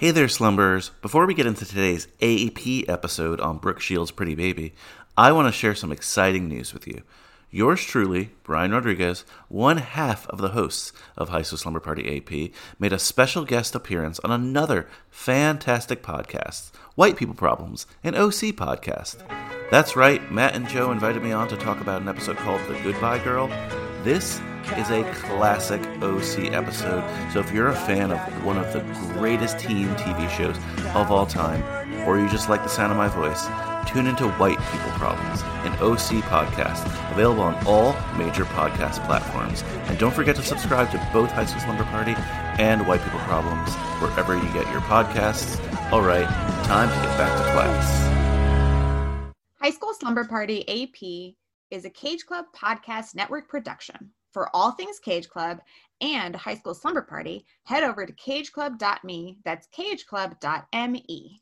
Hey there, slumberers. Before we get into today's AP episode on Brooke Shields' Pretty Baby, I want to share some exciting news with you. Yours truly, Brian Rodriguez, one half of the hosts of High School Slumber Party AP, made a special guest appearance on another fantastic podcast, White People Problems, an OC podcast. That's right, Matt and Joe invited me on to talk about an episode called The Goodbye Girl. This is a classic OC episode, so if you're a fan of one of the greatest teen TV shows of all time, or you just like the sound of my voice, tune into White People Problems, an OC podcast, available on all major podcast platforms. And don't forget to subscribe to both High School Slumber Party and White People Problems, wherever you get your podcasts. All right, time to get back to class. High School Slumber Party AP is a Cage Club podcast network production. For all things Cage Club and High School Slumber Party, head over to cageclub.me. That's cageclub.me.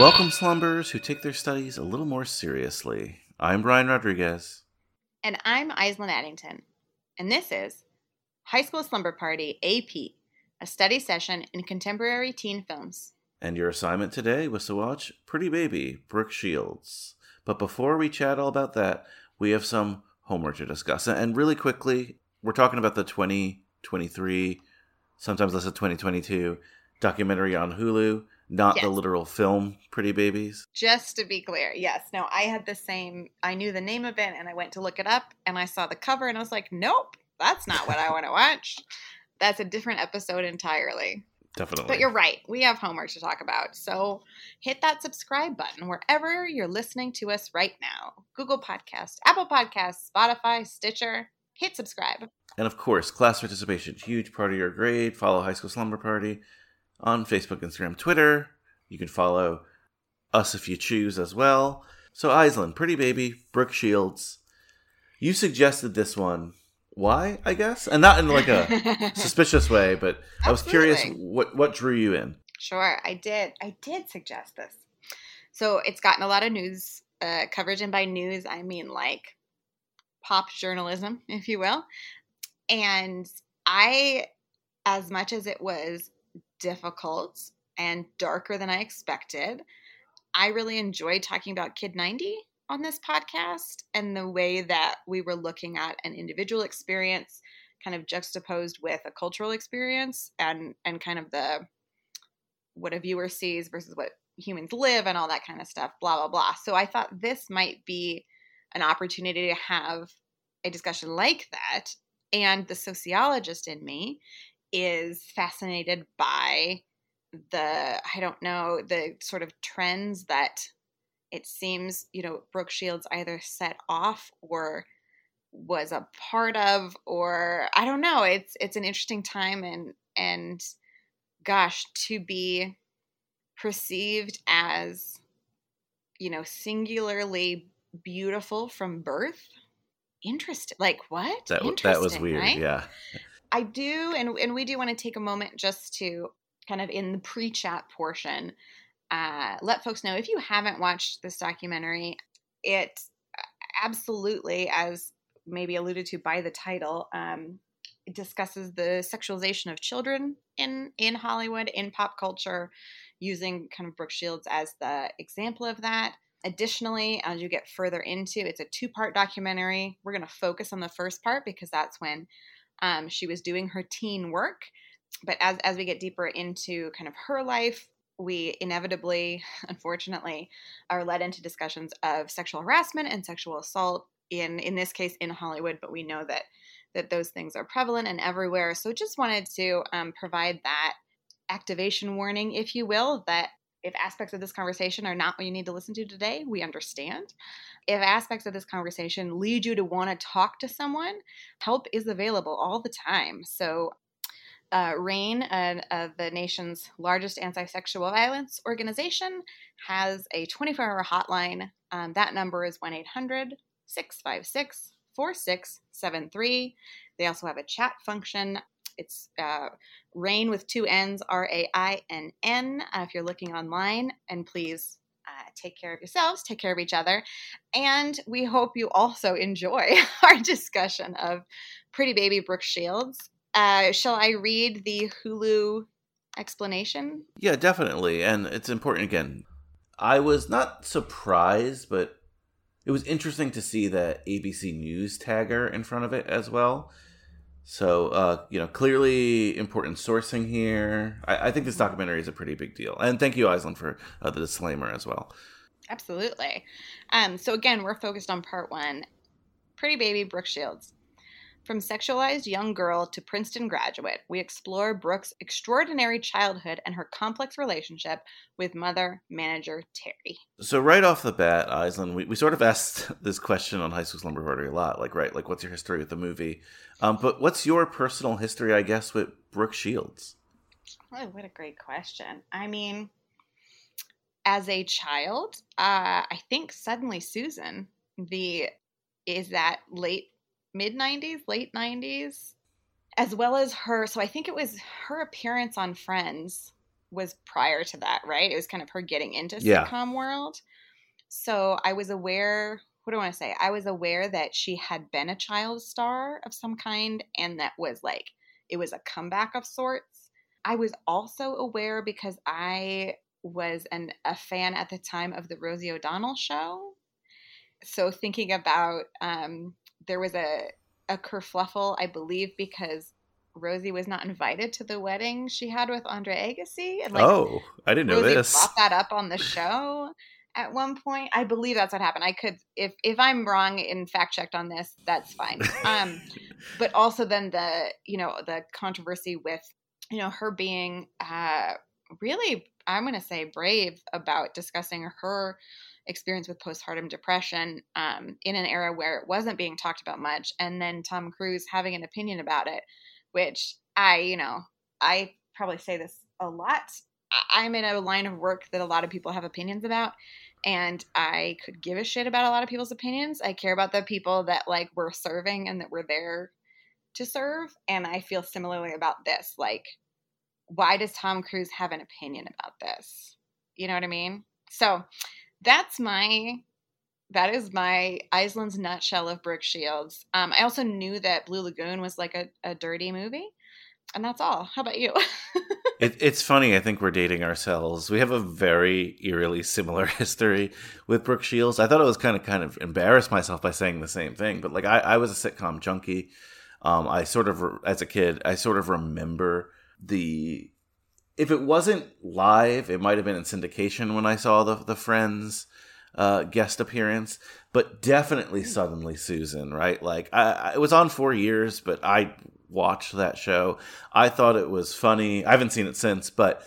Welcome, slumberers who take their studies a little more seriously. I'm Brian Rodriguez. And I'm Aislinn Addington. And this is High School Slumber Party AP, a study session in contemporary teen films. And your assignment today was to watch Pretty Baby, Brooke Shields. But before we chat all about that, we have some homework to discuss. And really quickly, we're talking about the 2023, sometimes less of 2022 documentary on Hulu not yes. the literal film Pretty Babies. Just to be clear, yes. No, I had the same. I knew the name of it, and I went to look it up, and I saw the cover, and I was like, nope, that's not what I want to watch. That's a different episode entirely. Definitely. But you're right. We have homework to talk about. So hit that subscribe button wherever you're listening to us right now Google Podcast, Apple Podcasts, Spotify, Stitcher. Hit subscribe. And of course, class participation, huge part of your grade. Follow High School Slumber Party on Facebook, Instagram, Twitter. You can follow us if you choose as well. So, Aislinn, Pretty Baby, Brooke Shields. You suggested this one. Why, I guess? And not in like a suspicious way, but I was curious what, what drew you in. Sure, I did. I did suggest this. So, it's gotten a lot of news uh, coverage, and by news, I mean like pop journalism, if you will. And I, as much as it was difficult and darker than I expected. I really enjoyed talking about Kid 90 on this podcast and the way that we were looking at an individual experience kind of juxtaposed with a cultural experience and and kind of the what a viewer sees versus what humans live and all that kind of stuff blah blah blah so i thought this might be an opportunity to have a discussion like that and the sociologist in me is fascinated by the I don't know the sort of trends that it seems you know Brooke Shields either set off or was a part of or I don't know it's it's an interesting time and and gosh to be perceived as you know singularly beautiful from birth? Interesting like what? That, that was weird right? yeah I do, and and we do want to take a moment just to kind of in the pre-chat portion, uh, let folks know if you haven't watched this documentary, it absolutely, as maybe alluded to by the title, um, discusses the sexualization of children in in Hollywood in pop culture, using kind of Brooke Shields as the example of that. Additionally, as you get further into, it's a two-part documentary. We're going to focus on the first part because that's when um, she was doing her teen work. But as, as we get deeper into kind of her life, we inevitably, unfortunately, are led into discussions of sexual harassment and sexual assault in in this case in Hollywood, but we know that that those things are prevalent and everywhere. So just wanted to um, provide that activation warning, if you will, that if aspects of this conversation are not what you need to listen to today, we understand. If aspects of this conversation lead you to want to talk to someone, help is available all the time. So, uh, RAINN, uh, uh, the nation's largest anti sexual violence organization, has a 24 hour hotline. Um, that number is 1 800 656 4673. They also have a chat function. It's uh, RAINN with two N's, R A I N N, uh, if you're looking online. And please uh, take care of yourselves, take care of each other. And we hope you also enjoy our discussion of Pretty Baby Brooke Shields. Uh, shall I read the Hulu explanation? Yeah, definitely. And it's important again. I was not surprised, but it was interesting to see that ABC News tagger in front of it as well. So, uh, you know, clearly important sourcing here. I, I, think this documentary is a pretty big deal. And thank you, Aislinn, for uh, the disclaimer as well. Absolutely. Um, so, again, we're focused on part one Pretty Baby Brooke Shields. From sexualized young girl to Princeton graduate, we explore Brooke's extraordinary childhood and her complex relationship with mother manager Terry. So, right off the bat, Aislinn, we, we sort of asked this question on High School Slumber Party a lot. Like, right, like, what's your history with the movie? Um, but what's your personal history, I guess, with Brooke Shields? Oh, what a great question. I mean, as a child, uh, I think suddenly Susan, the is that late mid 90s, late 90s, as well as her. So I think it was her appearance on Friends was prior to that, right? It was kind of her getting into yeah. sitcom world. So I was aware, what do I want to say? I was aware that she had been a child star of some kind and that was like, it was a comeback of sorts. I was also aware because I was an, a fan at the time of the Rosie O'Donnell show. So thinking about um, there was a a kerfluffle, I believe, because Rosie was not invited to the wedding she had with Andre Agassi. And like, oh, I didn't know Rosie this. Brought that up on the show at one point. I believe that's what happened. I could, if if I'm wrong and fact checked on this, that's fine. Um, but also then the you know the controversy with you know her being uh, really, I'm going to say brave about discussing her experience with postpartum depression um, in an era where it wasn't being talked about much, and then Tom Cruise having an opinion about it, which I, you know, I probably say this a lot. I'm in a line of work that a lot of people have opinions about, and I could give a shit about a lot of people's opinions. I care about the people that like we're serving and that we're there to serve, and I feel similarly about this. Like, why does Tom Cruise have an opinion about this? You know what I mean? So, that's my that is my Aislinn's nutshell of Brooke Shields. Um, I also knew that Blue Lagoon was like a, a dirty movie, and that's all. How about you? it, it's funny. I think we're dating ourselves. We have a very eerily similar history with Brooke Shields. I thought I was kind of kind of embarrassed myself by saying the same thing, but like I, I was a sitcom junkie. Um, I sort of, as a kid, I sort of remember the if it wasn't live, it might have been in syndication when I saw the the Friends uh, guest appearance, but definitely suddenly Susan, right? Like I, I, it was on for years, but I watched that show. I thought it was funny. I haven't seen it since, but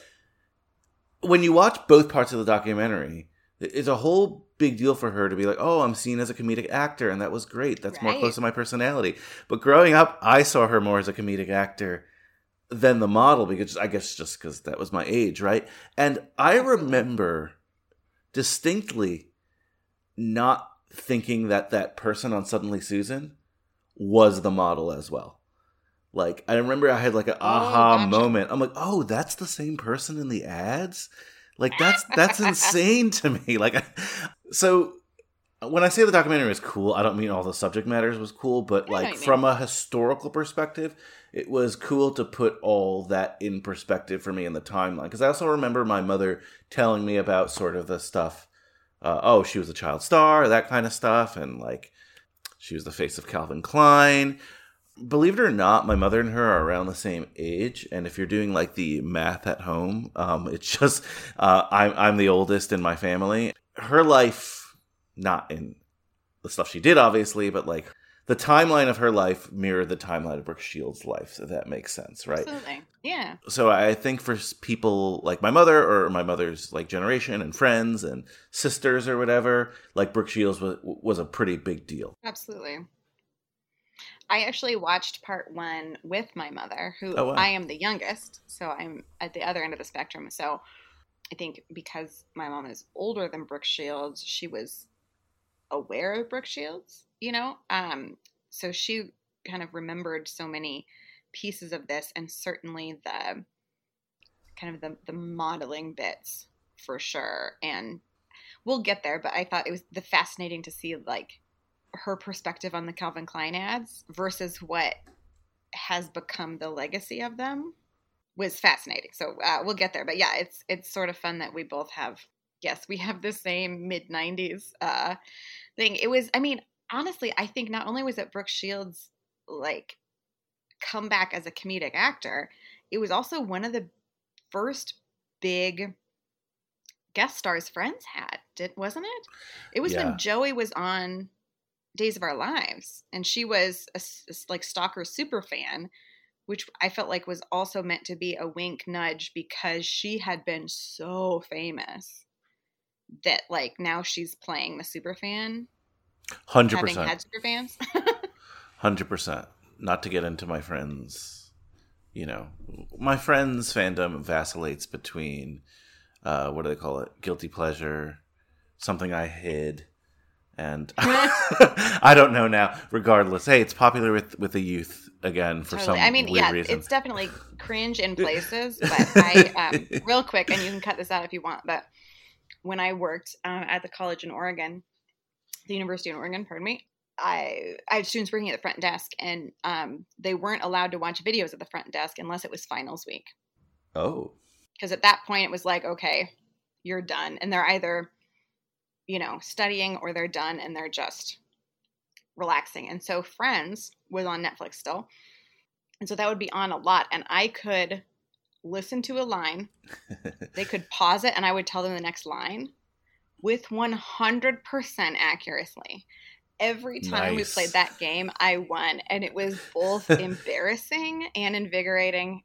when you watch both parts of the documentary, it's a whole big deal for her to be like, "Oh, I'm seen as a comedic actor, and that was great. That's right. more close to my personality." But growing up, I saw her more as a comedic actor than the model because I guess just because that was my age, right? And I remember distinctly not thinking that that person on Suddenly Susan was the model as well. Like I remember I had like an oh, aha oh, gotcha. moment. I'm like, oh, that's the same person in the ads. Like that's that's insane to me. Like, so when I say the documentary is cool, I don't mean all the subject matters was cool, but like from a historical perspective, it was cool to put all that in perspective for me in the timeline. Because I also remember my mother telling me about sort of the stuff. Uh, oh, she was a child star, that kind of stuff, and like she was the face of Calvin Klein. Believe it or not, my mother and her are around the same age, and if you're doing like the math at home, um, it's just uh, I'm I'm the oldest in my family. Her life, not in the stuff she did, obviously, but like the timeline of her life mirrored the timeline of Brooke Shields' life, if that makes sense, right? Absolutely. Yeah. So I think for people like my mother or my mother's like generation and friends and sisters or whatever, like Brooke Shields was was a pretty big deal. Absolutely. I actually watched part one with my mother, who Oh, wow. I am the youngest, so I'm at the other end of the spectrum. So I think because my mom is older than Brooke Shields, she was aware of Brooke Shields, you know? Um, so she kind of remembered so many pieces of this and certainly the kind of the, the modeling bits for sure. And we'll get there, but I thought it was the fascinating to see like her perspective on the Calvin Klein ads versus what has become the legacy of them was fascinating. So uh, we'll get there, but yeah, it's it's sort of fun that we both have. Yes, we have the same mid '90s uh, thing. It was, I mean, honestly, I think not only was it Brooke Shields like comeback as a comedic actor, it was also one of the first big guest stars Friends had. Did wasn't it? It was Yeah. when Joey was on Days of Our Lives, and she was a like stalker super fan, which I felt like was also meant to be a wink nudge because she had been so famous that like now she's playing the super fan, Hundred percent. had super fans. Hundred percent. Not to get into my friends, you know, my friends' fandom vacillates between, uh, what do they call it? Guilty pleasure, something I hid, and I don't know now. Regardless, hey, it's popular with with the youth again for Totally. some I mean, yeah, reason. it's definitely cringe in places, but I, um, real quick, and you can cut this out if you want, but when I worked um, at the college in Oregon, the University of Oregon, pardon me, I, I had students working at the front desk, and um, they weren't allowed to watch videos at the front desk unless it was finals week. oh, Because at that point, it was like, okay, you're done. And they're either, you know, studying or they're done and they're just relaxing. And so Friends was on Netflix still. And so that would be on a lot. And I could listen to a line, they could pause it, and I would tell them the next line with 100% accuracy. Every time Nice. we played that game, I won. And it was both embarrassing and invigorating.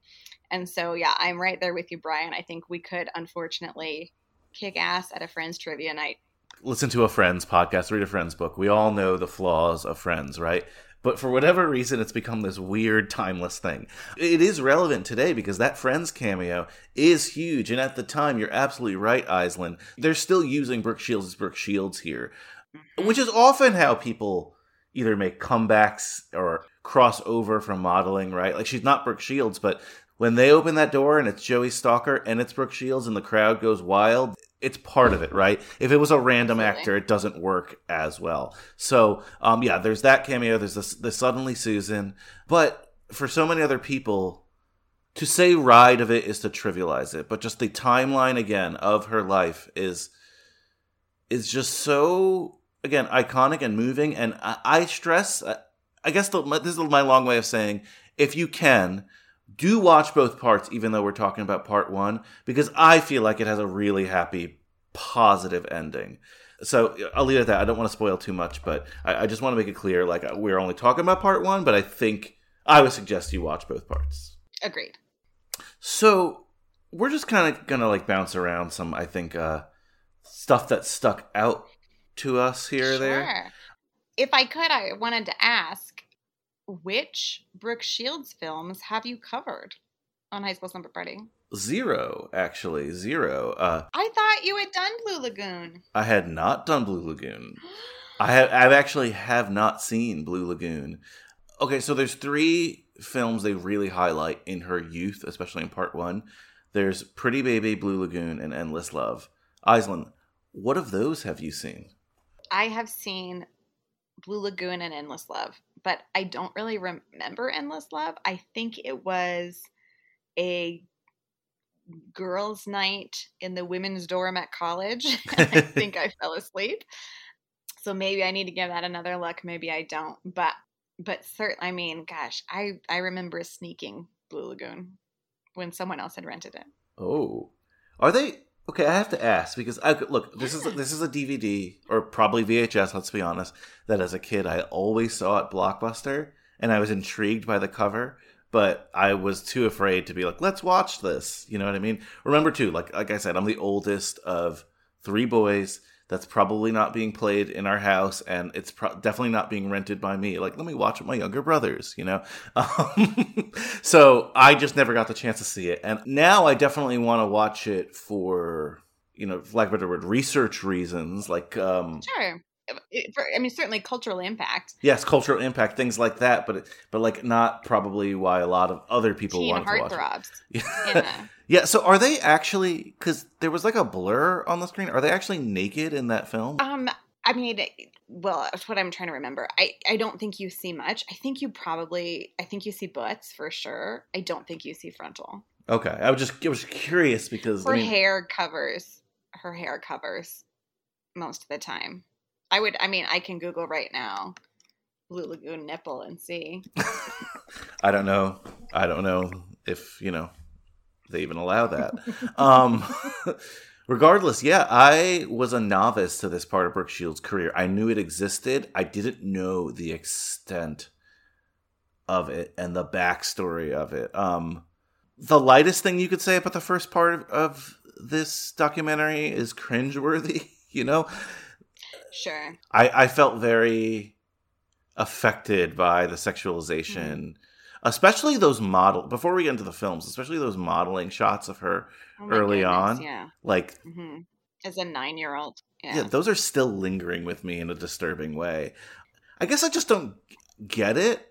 And so, yeah, I'm right there with you, Brian. I think we could unfortunately kick ass at a friend's trivia night. listen to a friend's podcast, read a friend's book. We all know the flaws of friends, right? But for whatever reason, it's become this weird, timeless thing. It is relevant today because that Friends cameo is huge. And at the time, you're absolutely right, Aislinn. They're still using Brooke Shields as Brooke Shields here, mm-hmm. which is often how people either make comebacks or cross over from modeling, right? Like she's not Brooke Shields, but when they open that door and it's Joey Stalker and it's Brooke Shields and the crowd goes wild, it's part of it, right? If it was a random Absolutely. actor, it doesn't work as well. So, um, yeah, there's that cameo. There's this, the suddenly Susan, but for so many other people, to say ride of it is to trivialize it. But just the timeline again of her life is is just so again iconic and moving. And I, I stress, I, I guess the, this is my long way of saying, if you can, do watch both parts, even though we're talking about part one, because I feel like it has a really happy, positive ending. So I'll leave it at that. I don't want to spoil too much, but I, I just want to make it clear, like we're only talking about part one, but I think I would suggest you watch both parts. Agreed. So we're just kind of gonna like bounce around some, I think, uh, stuff that stuck out to us here or there. If I could, I wanted to ask which Brooke Shields films have you covered on High School Slumber Party? Zero, actually, zero. Uh, I thought you had done Blue Lagoon. I had not done Blue Lagoon. I have I've actually have not seen Blue Lagoon. Okay, so there's three films they really highlight in her youth, especially in part one. There's Pretty Baby, Blue Lagoon, and Endless Love. Aislinn, what of those have you seen? I have seen Blue Lagoon and Endless Love, but I don't really remember Endless Love. I think it was a girls' night in the women's dorm at college. I think I fell asleep. So maybe I need to give that another look. Maybe I don't. But but certainly, I mean, gosh, I I remember sneaking Blue Lagoon when someone else had rented it. Oh, are they Okay, I have to ask because I look. This is this is a DVD or probably VHS. Let's be honest. That as a kid, I always saw at Blockbuster, and I was intrigued by the cover, but I was too afraid to be like, "Let's watch this." You know what I mean? Remember too, like like I said, I'm the oldest of three boys that's probably not being played in our house and it's pro- definitely not being rented by me. Like let me watch with my younger brothers you know? Um, so i just never got the chance to see it. And now i definitely want to watch it for you know a better word research reasons like um sure for, I mean, certainly cultural impact. Yes, cultural impact, things like that, but but like not probably why a lot of other people want to watch. It. Yeah. yeah. So are they actually? Because there was like a blur on the screen. Are they actually naked in that film? Um, I mean, well, that's what I'm trying to remember. I I don't think you see much. I think you probably. I think you see butts for sure. I don't think you see frontal. Okay, I was just I was curious because Her I mean, hair covers. Her hair covers most of the time. I would. I mean, I can Google right now, Blue Lagoon nipple and see. I don't know. I don't know if you know they even allow that. um, regardless, yeah, I was a novice to this part of Brooke Shields' career. I knew it existed. I didn't know the extent of it and the backstory of it. Um, the lightest thing you could say about the first part of, of this documentary is cringeworthy. You know, Sure. I, I felt very affected by the sexualization, Mm-hmm. especially those model. Before we get into the films, especially those modeling shots of her, Oh Early goodness, on? Yeah. like hmm As a nine-year-old. yeah. Yeah. those are still lingering with me in a disturbing way. I guess I just don't get it.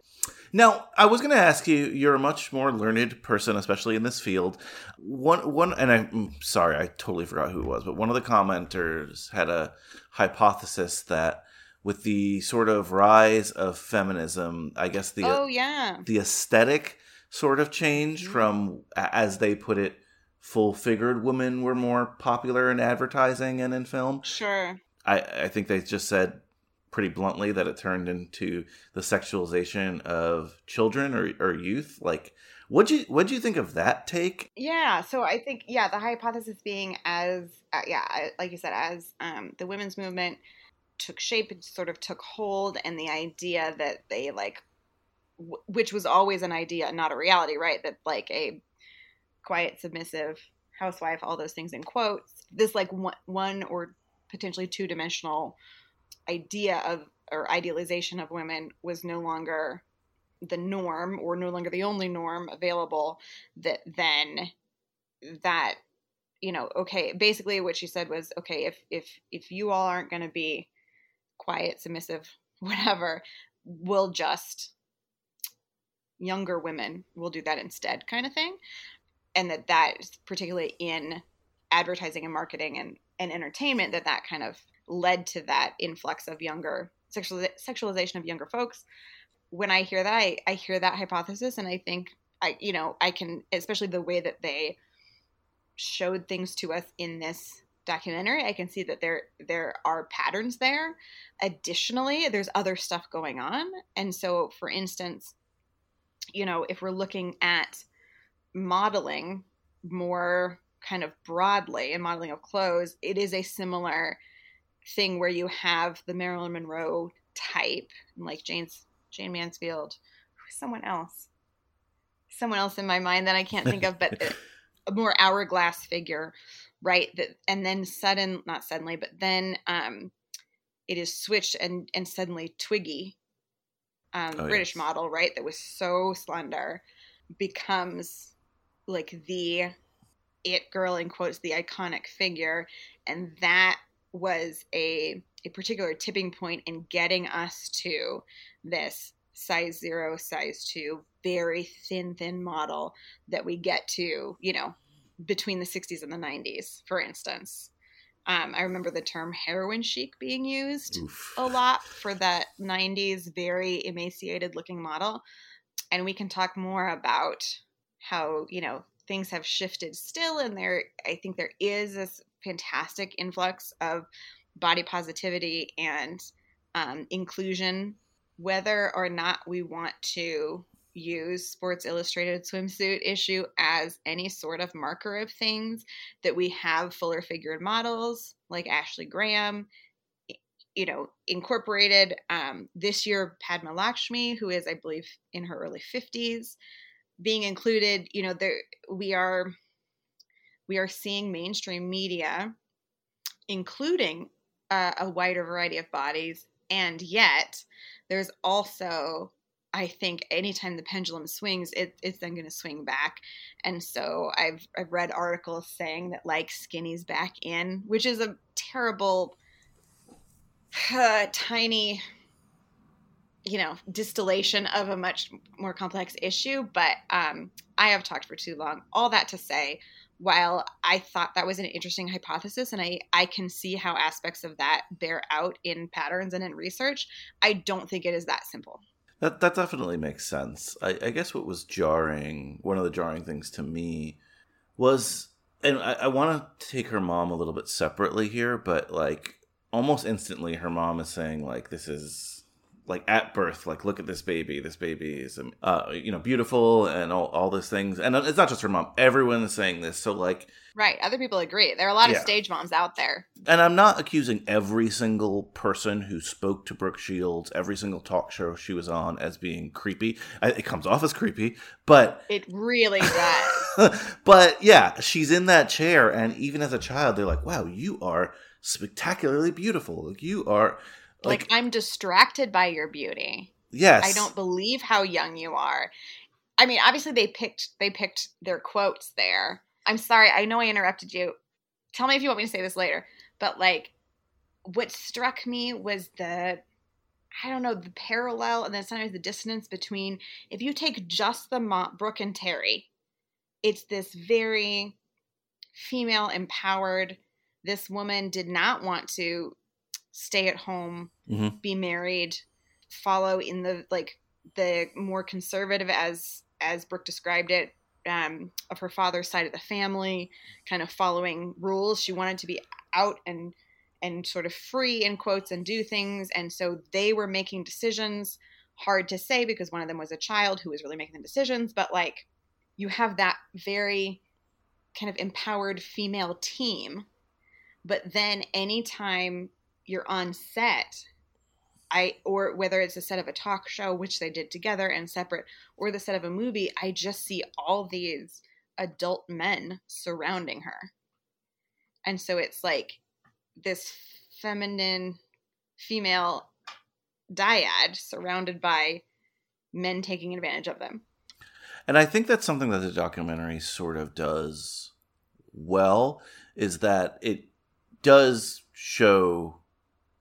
Now, I was going to ask you. You're a much more learned person, especially in this field. One, one, and I'm sorry, I totally forgot who it was, but one of the commenters had a hypothesis that with the sort of rise of feminism, I guess the oh yeah. the aesthetic sort of changed Mhm. from, as they put it, full figured women were more popular in advertising and in film. Sure. I, I think they just said pretty bluntly that it turned into the sexualization of children or, or youth. Like, what'd you what'd you think of that take? Yeah, so I think yeah, the hypothesis being as uh, yeah, like you said, as um, the women's movement took shape, it sort of took hold, and the idea that they like, w- which was always an idea, not a reality, right? That like a quiet, submissive housewife, all those things in quotes, this like one, one or potentially two dimensional idea of or idealization of women was no longer the norm or no longer the only norm available that then that you know okay basically what she said was okay if if if you all aren't going to be quiet submissive whatever we'll just younger women will do that instead kind of thing. And that that particularly in advertising and marketing and, and entertainment that that kind of led to that influx of younger sexual, sexualization of younger folks. When i hear that I, I hear that hypothesis and i think i you know i can especially the way that they showed things to us in this documentary i can see that there there are patterns there. Additionally there's other stuff going on. And so for instance you know if we're looking at modeling more kind of broadly and modeling of clothes it is a similar thing where you have the marilyn monroe type like jane's jayne mansfield someone else someone else in my mind that i can't think of but a more hourglass figure right that and then sudden not suddenly but then um it is switched and and suddenly twiggy um Oh, british yes. model right that was so slender becomes like the it girl in quotes the iconic figure and that was a a particular tipping point in getting us to this size 0 size 2 very thin thin model that we get to you know between the 60s and the 90s for instance um, i remember the term heroin chic being used Oof. a lot for that 90s very emaciated looking model and we can talk more about how you know things have shifted still and there i think there is this fantastic influx of body positivity and um, inclusion whether or not we want to use Sports Illustrated swimsuit issue as any sort of marker of things that we have fuller figured models like Ashley Graham, you know, incorporated. Um, this year, Padma Lakshmi, who is, I believe, in her early 50s, being included. You know, there we are we are seeing mainstream media including uh, a wider variety of bodies, and yet there's also I think anytime the pendulum swings, it, it's then going to swing back. And so I've, I've read articles saying that like skinny's back in, which is a terrible, uh, tiny, you know, distillation of a much more complex issue. But um, I have talked for too long. All that to say, while I thought that was an interesting hypothesis and I, I can see how aspects of that bear out in patterns and in research, I don't think it is that simple. That that definitely makes sense. I, I guess what was jarring, one of the jarring things to me, was, and I, I want to take her mom a little bit separately here, but like almost instantly, her mom is saying like, "This is like at birth like look at this baby this baby is um, uh, you know beautiful and all, all these things. And it's not just her mom everyone is saying this. So like right other people agree. There are a lot yeah. of stage moms out there. And i'm not accusing every single person who spoke to brooke shields every single talk show she was on as being creepy. It comes off as creepy but it really does. But yeah she's in that chair and even as a child they're like wow you are spectacularly beautiful. Like you are like, like I'm distracted by your beauty. Yes. I don't believe how young you are. I mean, obviously they picked they picked their quotes there. I'm sorry, I know I interrupted you. Tell me if you want me to say this later. But like what struck me was the I don't know, the parallel and then sometimes the dissonance between if you take just the Mo- Brooke and Terry, it's this very female empowered. This woman did not want to stay at home, mm-hmm. be married, follow in the like the more conservative as as Brooke described it um, of her father's side of the family, kind of following rules. She wanted to be out and and sort of free in quotes and do things, and so they were making decisions. Hard to say because one of them was a child who was really making the decisions, but like you have that very kind of empowered female team. But then anytime you're on set I or whether it's a set of a talk show, which they did together and separate, or the set of a movie, I just see all these adult men surrounding her. And so it's like this feminine female dyad surrounded by men taking advantage of them. And I think that's something that the documentary sort of does well is that it does show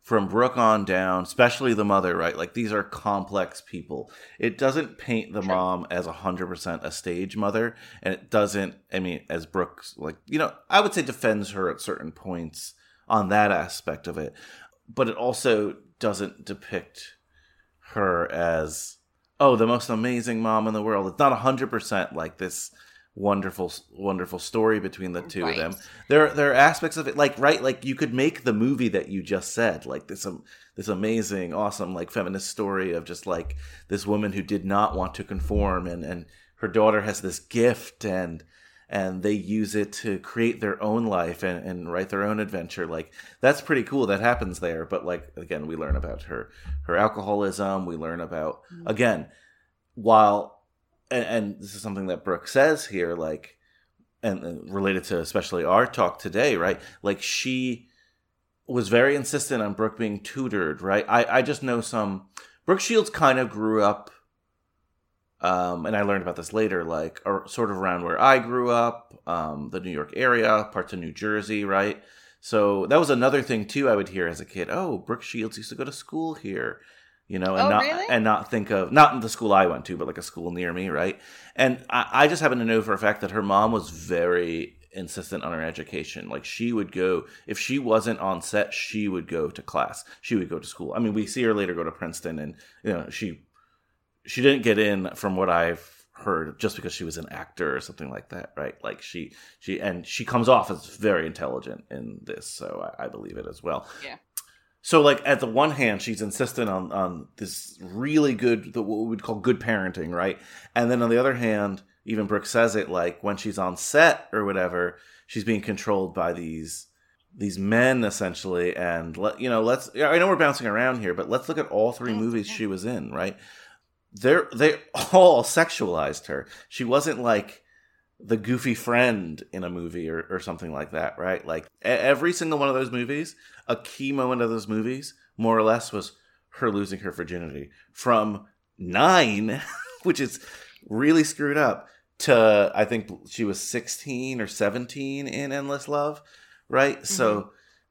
from Brooke on down, especially the mother, right? Like these are complex people. It doesn't paint the mom as 100% a stage mother, and it doesn't, I mean, as Brooke's, like, you know, I would say defends her at certain points on that aspect of it, but it also doesn't depict her as, oh, the most amazing mom in the world. It's not 100% like this wonderful wonderful story between the two right. of them there there are aspects of it like right like you could make the movie that you just said like this um, this amazing awesome like feminist story of just like this woman who did not want to conform and and her daughter has this gift and and they use it to create their own life and, and write their own adventure like that's pretty cool that happens there but like again we learn about her her alcoholism we learn about mm-hmm. again while and, and this is something that Brooke says here, like, and, related to especially our talk today, right? Like she was very insistent on Brooke being tutored, right? I, I just know some Brooke Shields kind of grew up um, and I learned about this later, like or sort of around where I grew up, um, the New York area, parts of New Jersey, right? So that was another thing too. I would hear as a kid, "Oh, Brooke Shields used to go to school here," you know, and oh, not really? and not think of not the school I went to, but like a school near me, right? And I, I just happen to know for a fact that her mom was very insistent on her education. Like she would go if she wasn't on set, she would go to class. She would go to school. I mean, we see her later go to Princeton, and you know she she didn't get in from what I've heard just because she was an actor or something like that, right? Like she she and she comes off as very intelligent in this, so I, I believe it as well. Yeah. So, like at the one hand, she's insistent on on this really good, the, what we would call good parenting, right? And then on the other hand, even Brooke says it like when she's on set or whatever, she's being controlled by these these men essentially. And let you know, let's. I know we're bouncing around here, but let's look at all three movies she was in, right? They're they all sexualized her. She wasn't like the goofy friend in a movie or, or something like that, right? Like every single one of those movies, a key moment of those movies, more or less, was her losing her virginity from nine, which is really screwed up, to I think she was 16 or 17 in Endless Love, right? So, mm-hmm.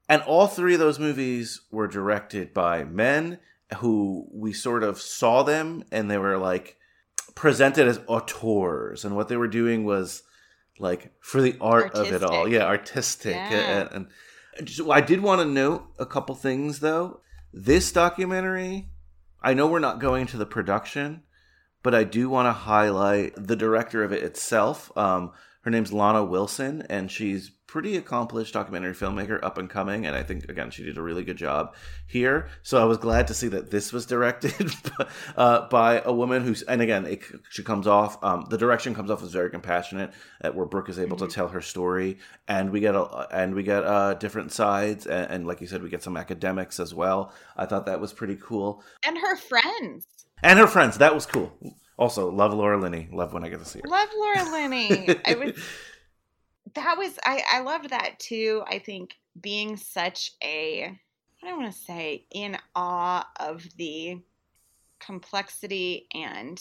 and all three of those movies were directed by men who we sort of saw them and they were like presented as auteurs and what they were doing was like for the art of it all. Yeah artistic. Yeah. and, and just, i did want to note a couple things though. This documentary i know we're not going to the production but i do want to highlight the director of it itself. Um, her name's lana wilson and she's pretty accomplished documentary filmmaker up and coming and i think again she did a really good job here. So i was glad to see that this was directed uh, by a woman who's and again it, she comes off um, the direction comes off as very compassionate at where brooke is able Mhm. to tell her story and we get a and we get uh, different sides and, and like you said we get some academics as well. I thought that was pretty cool. And her friends. and her friends. That was cool. Also love laura linney. Love when i get to see her. Love Laura Linney. I was that was I I loved that too. I think being such a I want to say in awe of the complexity and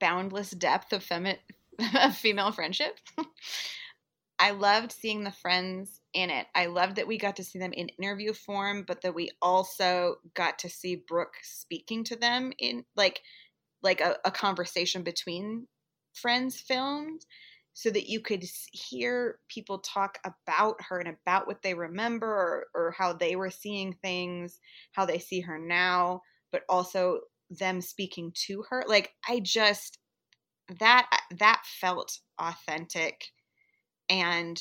boundless depth of femi- of female friendship. I loved seeing the friends in it. I loved that we got to see them in interview form, but that we also got to see Brooke speaking to them in like like a, a conversation between friends filmed so that you could hear people talk about her and about what they remember or, or how they were seeing things, how they see her now, but also them speaking to her. Like I just that that felt authentic and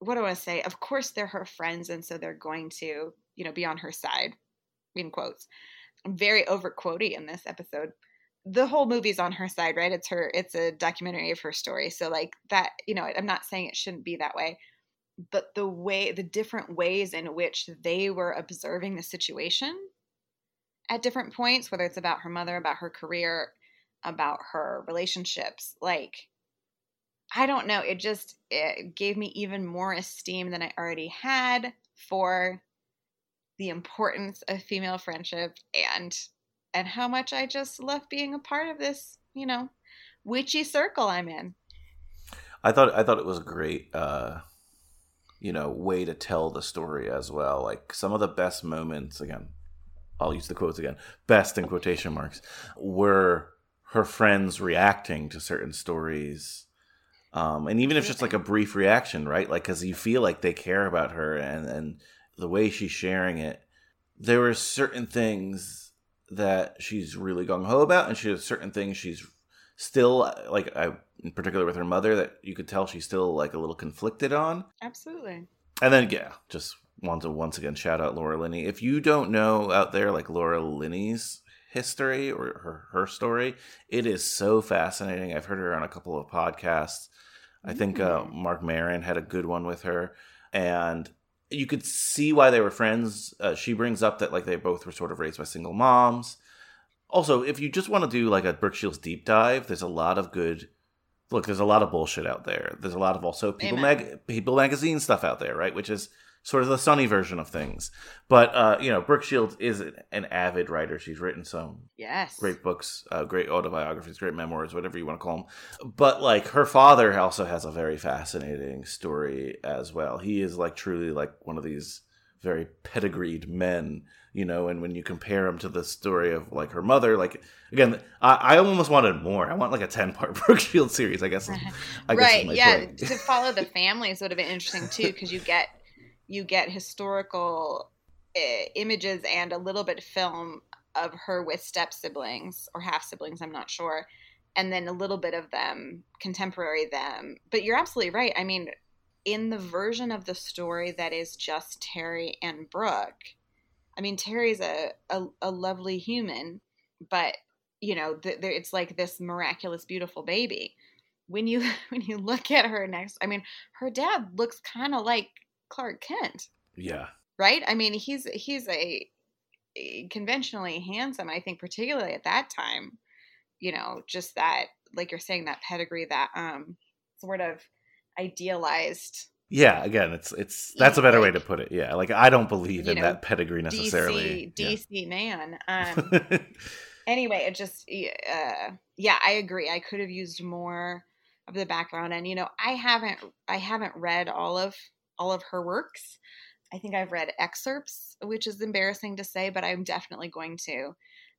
what do I say? Of course they're her friends and so they're going to, you know, be on her side in quotes. I'm very over quotey in this episode the whole movie's on her side, right? It's her it's a documentary of her story. So like that, you know, I'm not saying it shouldn't be that way, but the way the different ways in which they were observing the situation at different points, whether it's about her mother, about her career, about her relationships, like I don't know, it just it gave me even more esteem than I already had for the importance of female friendship and and how much I just love being a part of this, you know, witchy circle I'm in. I thought I thought it was a great uh you know way to tell the story as well. Like some of the best moments again, I'll use the quotes again. Best in quotation marks were her friends reacting to certain stories. Um and even if just like a brief reaction, right? Like cuz you feel like they care about her and and the way she's sharing it. There were certain things that she's really gung ho about and she has certain things she's still like I in particular with her mother that you could tell she's still like a little conflicted on. Absolutely. And then yeah, just want to once again shout out Laura Linney. If you don't know out there like Laura Linney's history or her her story, it is so fascinating. I've heard her on a couple of podcasts. I think uh, Mm. Marc Maron had a good one with her, and you could see why they were friends. Uh, she brings up that like they both were sort of raised by single moms. Also, if you just want to do like a Brooke Shields deep dive, there's a lot of good. Look, there's a lot of bullshit out there. There's a lot of also people Amen. mag people magazine stuff out there, right? Which is sort of the sunny version of things. But uh, you know, Brooke Shields is an, avid writer. She's written some Yes. great books, uh, great autobiographies, great memoirs, whatever you want to call them. But like her father also has a very fascinating story as well. He is like truly like one of these very pedigreed men, you know. And when you compare him to the story of like her mother, like again, I, I almost wanted more. I want like a ten part Brooke Shields series. I guess. is- I guess right. my Yeah. to follow the families would have been interesting too, because you get you get historical uh, images and a little bit of film of her with step siblings or half siblings. I'm not sure. And then a little bit of them, contemporary them. But you're absolutely right. I mean, in the version of the story that is just Terry and Brooke, I mean, Terry's a, a, a lovely human, but you know, th- th- it's like this miraculous, beautiful baby. When you when you look at her next, I mean, her dad looks kind of like Clark Kent. Yeah. Right. I mean, he's he's a, a conventionally handsome. I think, particularly at that time, you know, just that, like you're saying, that pedigree, that um, sort of idealized yeah, again, it's it's that's a better like, way to put it. Yeah, like I don't believe in know, that pedigree necessarily. DC, yeah. DC man. Um, anyway, it just uh, yeah, I agree. I could have used more of the background, and you know, I haven't I haven't read all of all of her works. I think I've read excerpts, which is embarrassing to say, but I'm definitely going to.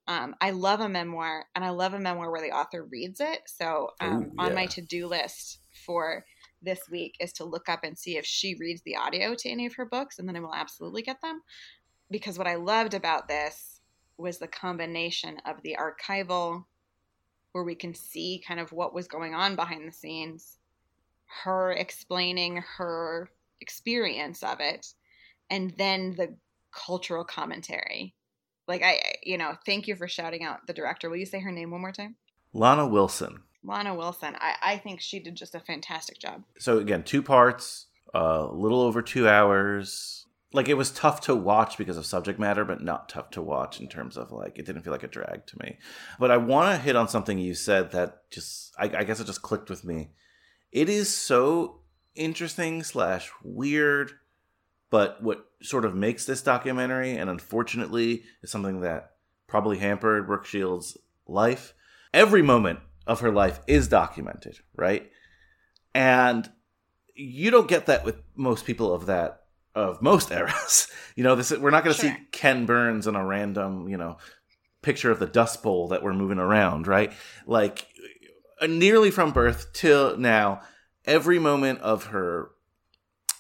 Um, I love a memoir, and I love a memoir where the author reads it. So um, Ooh, yeah. on my to do list for this week is to look up and see if she reads the audio to any of her books, and then I will absolutely get them. Because what I loved about this was the combination of the archival, where we can see kind of what was going on behind the scenes, her explaining her experience of it, and then the cultural commentary. Like, I, you know, thank you for shouting out the director. Will you say her name one more time? Lana Wilson. Lana Wilson. I, I think she did just a fantastic job. So again, two parts, a uh, little over two hours. Like it was tough to watch because of subject matter, but not tough to watch in terms of like it didn't feel like a drag to me. But I want to hit on something you said that just I, I guess it just clicked with me. It is so interesting slash weird, but what sort of makes this documentary, and unfortunately, is something that probably hampered Brooke Shields' life. Every moment of her life is documented, right? And you don't get that with most people of that of most eras. you know, this we're not going to sure. see Ken Burns in a random, you know, picture of the Dust Bowl that we're moving around, right? Like nearly from birth till now, every moment of her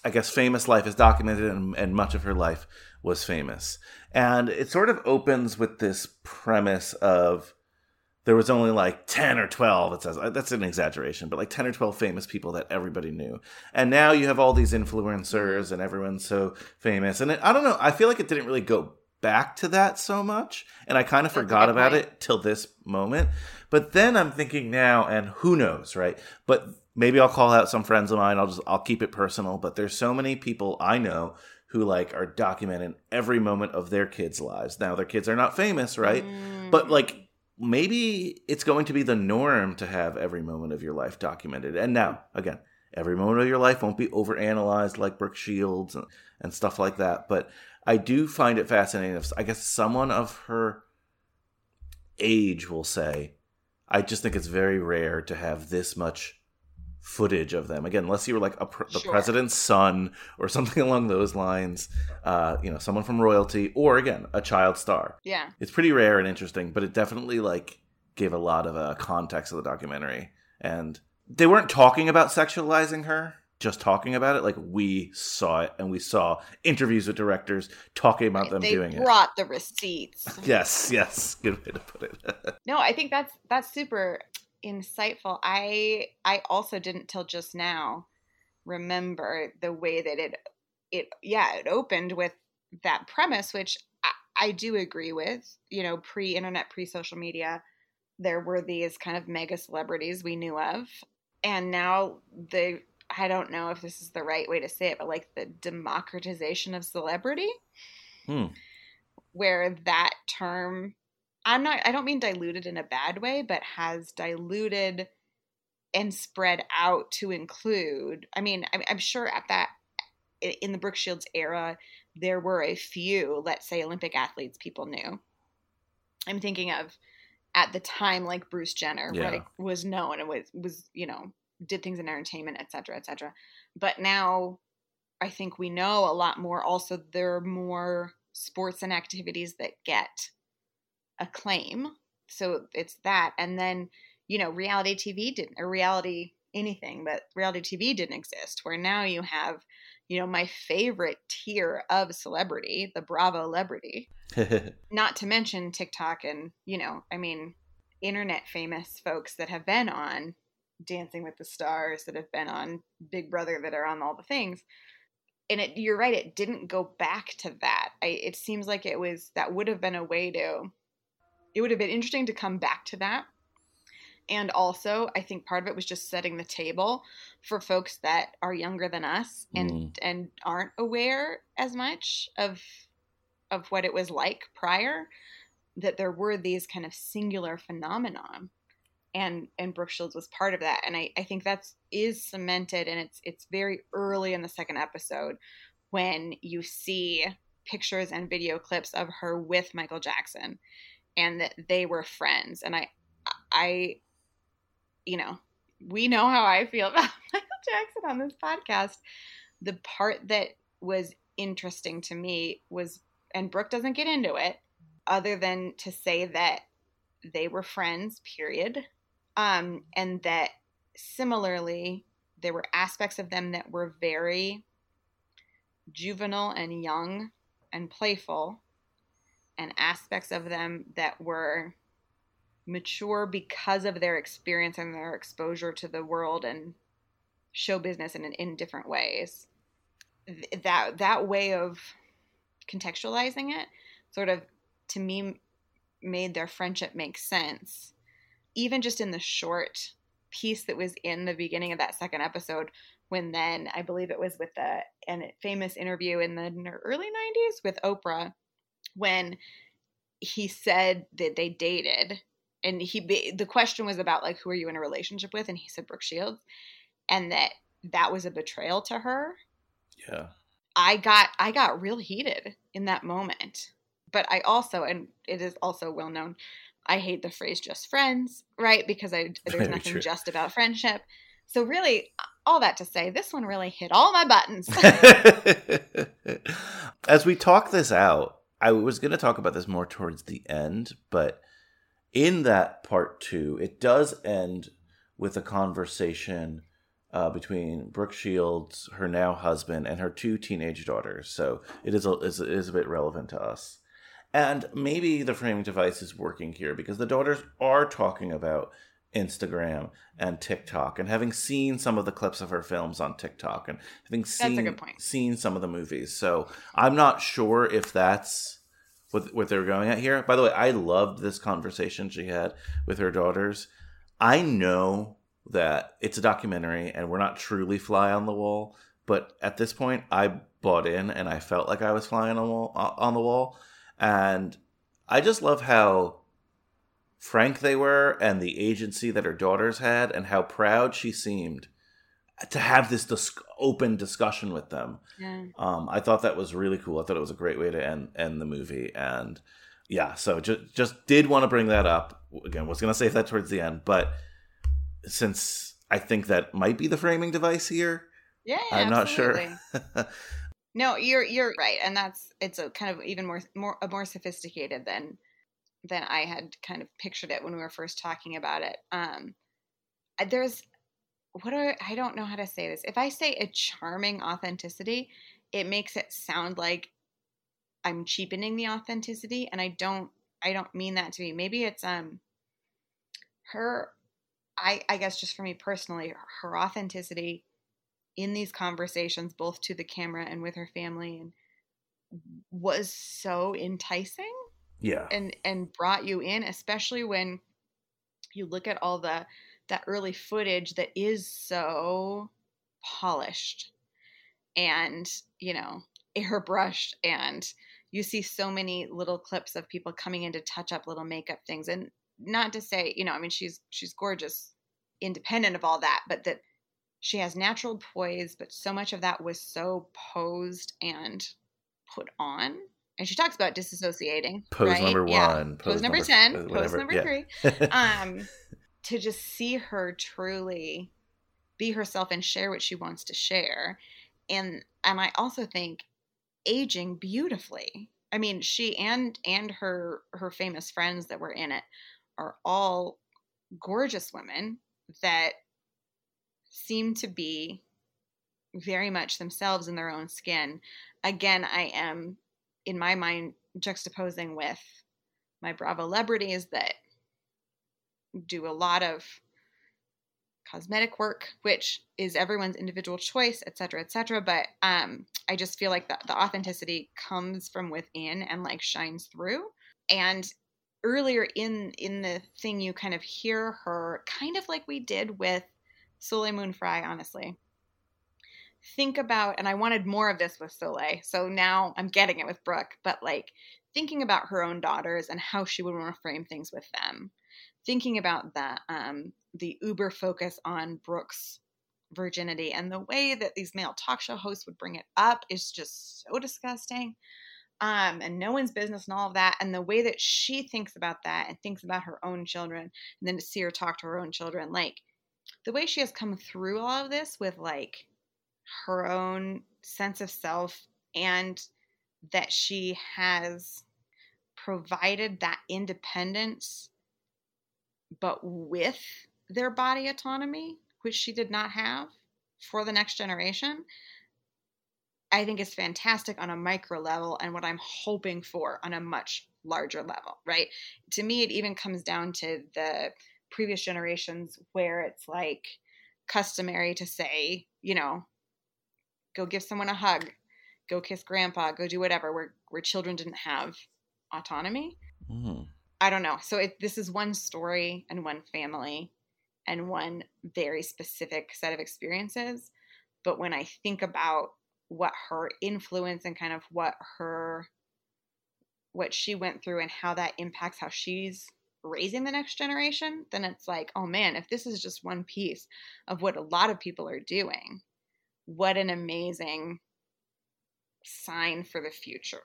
I guess famous life is documented and, and much of her life was famous. And it sort of opens with this premise of there was only like 10 or 12 it says uh, that's an exaggeration but like 10 or 12 famous people that everybody knew and now you have all these influencers and everyone's so famous and it, i don't know i feel like it didn't really go back to that so much and i kind of that's forgot about point. it till this moment but then i'm thinking now and who knows right but maybe i'll call out some friends of mine i'll just i'll keep it personal but there's so many people i know who like are documenting every moment of their kids lives now their kids are not famous right mm. but like maybe it's going to be the norm to have every moment of your life documented. And now, again, every moment of your life won't be overanalyzed like Brooke Shields and, and stuff like that. But I do find it fascinating. If I guess someone of her age will say, I just think it's very rare to have this much footage of them. Again unless you were like a the sure. president's son or something along those lines uh you know someone from royalty or again a child star. Yeah. It's pretty rare and interesting but it definitely like gave a lot of uh, context of the documentary. And they weren't talking about sexualizing her just talking about it. Like we saw it and we saw interviews with directors talking about right. them they doing it. brought the receipts. Yes yes. Good way to put it. No i think that's that's super insightful. I I also didn't till just now remember the way that it it yeah it opened with that premise, which I, I do agree with. You know, pre-internet, pre-social media, there were these kind of mega celebrities we knew of, and now the I don't know if this is the right way to say it, but like the democratization of celebrity, hmm. where that term I'm not I don't mean diluted in a bad way, but has diluted and spread out to include. I mean, I'm, I'm sure at that in the Brooke Shields era, there were a few, let's say, Olympic athletes people knew. I'm thinking of at the time, like Bruce Jenner, yeah. right, was known and was was you know did things in entertainment, et cetera, et cetera. But now, I think we know a lot more. Also, there are more sports and activities that get acclaim. So it's that. And then, you know, reality TV didn't, or reality anything, but reality TV didn't exist, where now you have, you know, my favorite tier of celebrity, the Bravo celebrity. Not to mention TikTok and, you know, I mean, internet famous folks that have been on Dancing with the Stars, that have been on Big Brother, that are on all the things. and it, you're right, it didn't go back to that. I, it seems like it was that would have been a way to. It would have been interesting to come back to that. And also i think part of it was just setting the table for folks that are younger than us and mm. and aren't aware as much of of what it was like prior that there were these kind of singular phenomenon. And and Brooke Shields was part of that. And I, I think that's is cemented and it's it's very early in the second episode when you see pictures and video clips of her with Michael Jackson and that they were friends and I I you know, we know how I feel about Michael Jackson on this podcast. The part that was interesting to me was, and Brooke doesn't get into it, other than to say that they were friends, period. Um, and that similarly, there were aspects of them that were very juvenile and young and playful, and aspects of them that were mature because of their experience and their exposure to the world and show business in, in different ways. That that way of contextualizing it sort of to me made their friendship make sense. Even just in the short piece that was in the beginning of that second episode when then I believe it was with the and famous interview in the early 90s with Oprah when he said that they dated and he the question was about like who are you in a relationship with? And he said brooke shields and that that was a betrayal to her. Yeah. I got i got real heated in that moment. But i also and it is also well known i hate the phrase just friends right? Because i there's Very nothing true. just about friendship. So really all that to say this one really hit all my buttons. As we talk this out i was going to talk about this more towards the end but in that part two, it does end with a conversation uh, between Brooke Shields, her now husband, and her two teenage daughters. So it is a, is, is a bit relevant to us. And maybe the framing device is working here because the daughters are talking about Instagram and TikTok and having seen some of the clips of her films on TikTok and having seen seen some of the movies. So I'm not sure if that's what what they're going at here. By the way, I loved this conversation she had with her daughters. I know that it's a documentary and we're not truly fly on the wall, but at this point, I bought in and I felt like I was flying on the wall, on the wall, and I just love how frank they were and the agency that her daughters had and how proud she seemed to have this dis- open discussion with them. Yeah. Um, I thought that was really cool. I thought it was a great way to end end the movie, and yeah, so just just did want to bring that up. Again, was going to save that towards the end, but since I think that might be the framing device here, yeah, I'm absolutely. not sure. no, you're you're right, and that's it's a kind of even more more a more sophisticated than than I had kind of pictured it when we were first talking about it. Um, there's what I, I don't know how to say this. If I say a charming authenticity, it makes it sound like I'm cheapening the authenticity and I don't I don't mean that to be. Maybe it's um her I I guess just for me personally, her authenticity in these conversations both to the camera and with her family and was so enticing. Yeah. And and brought you in especially when you look at all the that early footage that is so polished and you know airbrushed and you see so many little clips of people coming in to touch up little makeup things and not to say you know i mean she's she's gorgeous independent of all that but that she has natural poise but so much of that was so posed and put on and she talks about disassociating pose right? number yeah. one pose, pose number, number 10 uh, pose number yeah. three um to just see her truly be herself and share what she wants to share and and i also think aging beautifully i mean she and and her her famous friends that were in it are all gorgeous women that seem to be very much themselves in their own skin again i am in my mind juxtaposing with my bravo celebrities that do a lot of cosmetic work, which is everyone's individual choice, et cetera, et cetera. But um, I just feel like the, the authenticity comes from within and like shines through. And earlier in in the thing, you kind of hear her kind of like we did with Soleil Moon Frye, honestly. Think about, and I wanted more of this with Soleil, so now I'm getting it with Brooke, but like thinking about her own daughters and how she would want to frame things with them thinking about that um, the uber focus on Brooke's virginity and the way that these male talk show hosts would bring it up is just so disgusting. Um, and no one's business and all of that. And the way that she thinks about that and thinks about her own children, and then to see her talk to her own children, like the way she has come through all of this with like her own sense of self and that she has provided that independence but with their body autonomy, which she did not have for the next generation, I think is fantastic on a micro level and what I'm hoping for on a much larger level, right? To me, it even comes down to the previous generations where it's like customary to say, you know, go give someone a hug, go kiss grandpa, go do whatever, where, where children didn't have autonomy. Mm. I don't know. So it, this is one story and one family and one very specific set of experiences. But when I think about what her influence and kind of what her what she went through and how that impacts how she's raising the next generation, then it's like, oh man, if this is just one piece of what a lot of people are doing, what an amazing sign for the future.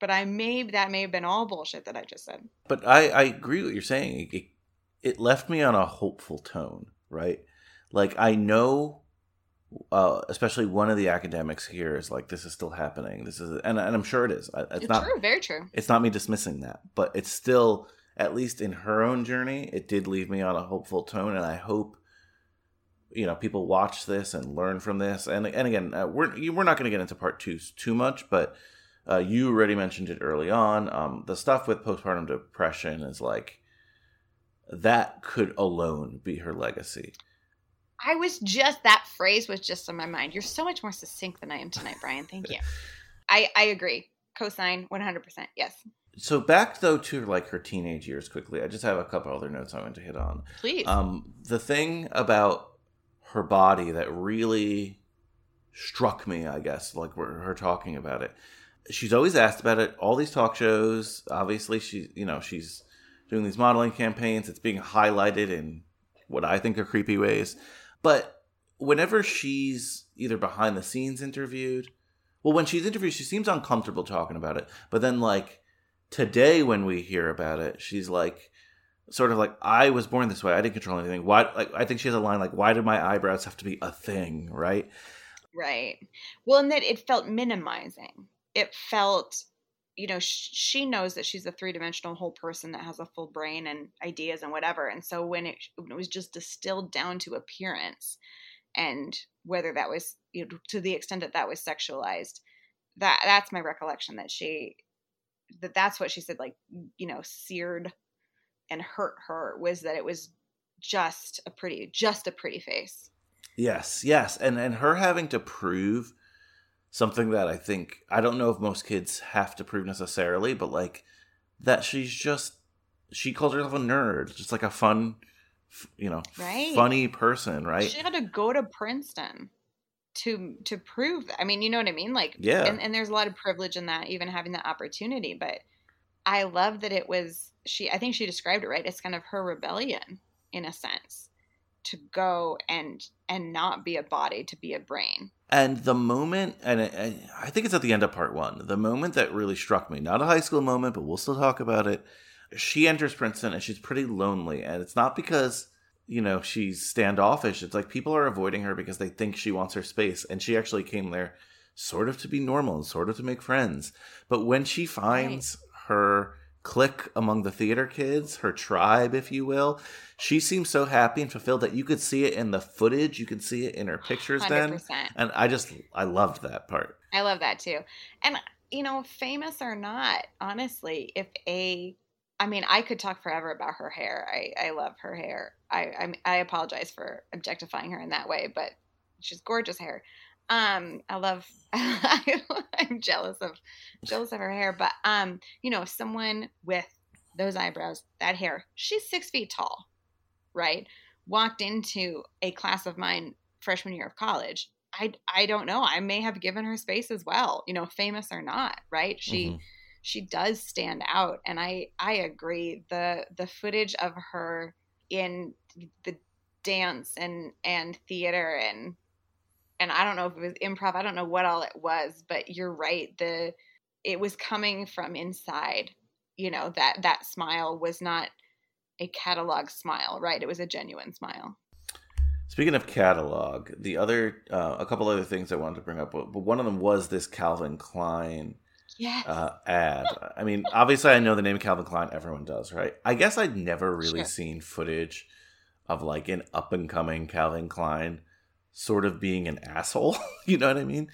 But I may that may have been all bullshit that I just said. But I I agree what you're saying. It, it left me on a hopeful tone, right? Like I know uh, especially one of the academics here is like this is still happening this is and, and i'm sure it is it's, it's not true very true it's not me dismissing that but it's still at least in her own journey it did leave me on a hopeful tone and i hope you know people watch this and learn from this and and again uh, we're we're not going to get into part two too much but uh, you already mentioned it early on. Um, the stuff with postpartum depression is like that could alone be her legacy. I was just that phrase was just on my mind. You're so much more succinct than I am tonight, Brian. Thank you. I I agree. Cosign 100%. Yes. So back though to like her teenage years quickly. I just have a couple other notes I want to hit on. Please. Um the thing about her body that really struck me, I guess, like her talking about it, she's always asked about it. All these talk shows, obviously, she's, you know she's doing these modeling campaigns. It's being highlighted in what I think are creepy ways. But whenever she's either behind the scenes interviewed, well, when she's interviewed, she seems uncomfortable talking about it. But then, like today, when we hear about it, she's like, sort of like, "I was born this way. I didn't control anything." Why? Like, I think she has a line like, "Why did my eyebrows have to be a thing?" Right? Right. Well, and that it felt minimizing it felt you know sh- she knows that she's a three-dimensional whole person that has a full brain and ideas and whatever and so when it, when it was just distilled down to appearance and whether that was you know to the extent that that was sexualized that that's my recollection that she that that's what she said like you know seared and hurt her was that it was just a pretty just a pretty face yes yes and and her having to prove something that I think I don't know if most kids have to prove necessarily, but like that she's just she calls herself a nerd, just like a fun, you know, right. funny person, right? She had to go to Princeton to to prove that. I mean, you know what I mean? Like, yeah. And, and there's a lot of privilege in that, even having that opportunity. But I love that it was she. I think she described it right. It's kind of her rebellion in a sense to go and and not be a body to be a brain and the moment and i think it's at the end of part one the moment that really struck me not a high school moment but we'll still talk about it she enters princeton and she's pretty lonely and it's not because you know she's standoffish it's like people are avoiding her because they think she wants her space and she actually came there sort of to be normal and sort of to make friends but when she finds right. Her clique among the theater kids, her tribe, if you will. She seems so happy and fulfilled that you could see it in the footage. You could see it in her pictures 100%. then. And I just, I loved that part. I love that too. And, you know, famous or not, honestly, if a I mean, I could talk forever about her hair. I, I love her hair. I, I I apologize for objectifying her in that way, but she's gorgeous hair. Um, I love. I'm jealous of jealous of her hair, but um, you know, someone with those eyebrows, that hair, she's six feet tall, right? Walked into a class of mine freshman year of college. I I don't know. I may have given her space as well, you know, famous or not, right? She. Mm-hmm she does stand out and i i agree the the footage of her in the dance and and theater and and i don't know if it was improv i don't know what all it was but you're right the it was coming from inside you know that that smile was not a catalog smile right it was a genuine smile Speaking of catalog, the other uh, a couple other things I wanted to bring up, but one of them was this Calvin Klein yes. uh, ad. I mean, obviously, I know the name of Calvin Klein. Everyone does, right? I guess I'd never really sure. seen footage of like an up and coming Calvin Klein sort of being an asshole. you know what I mean?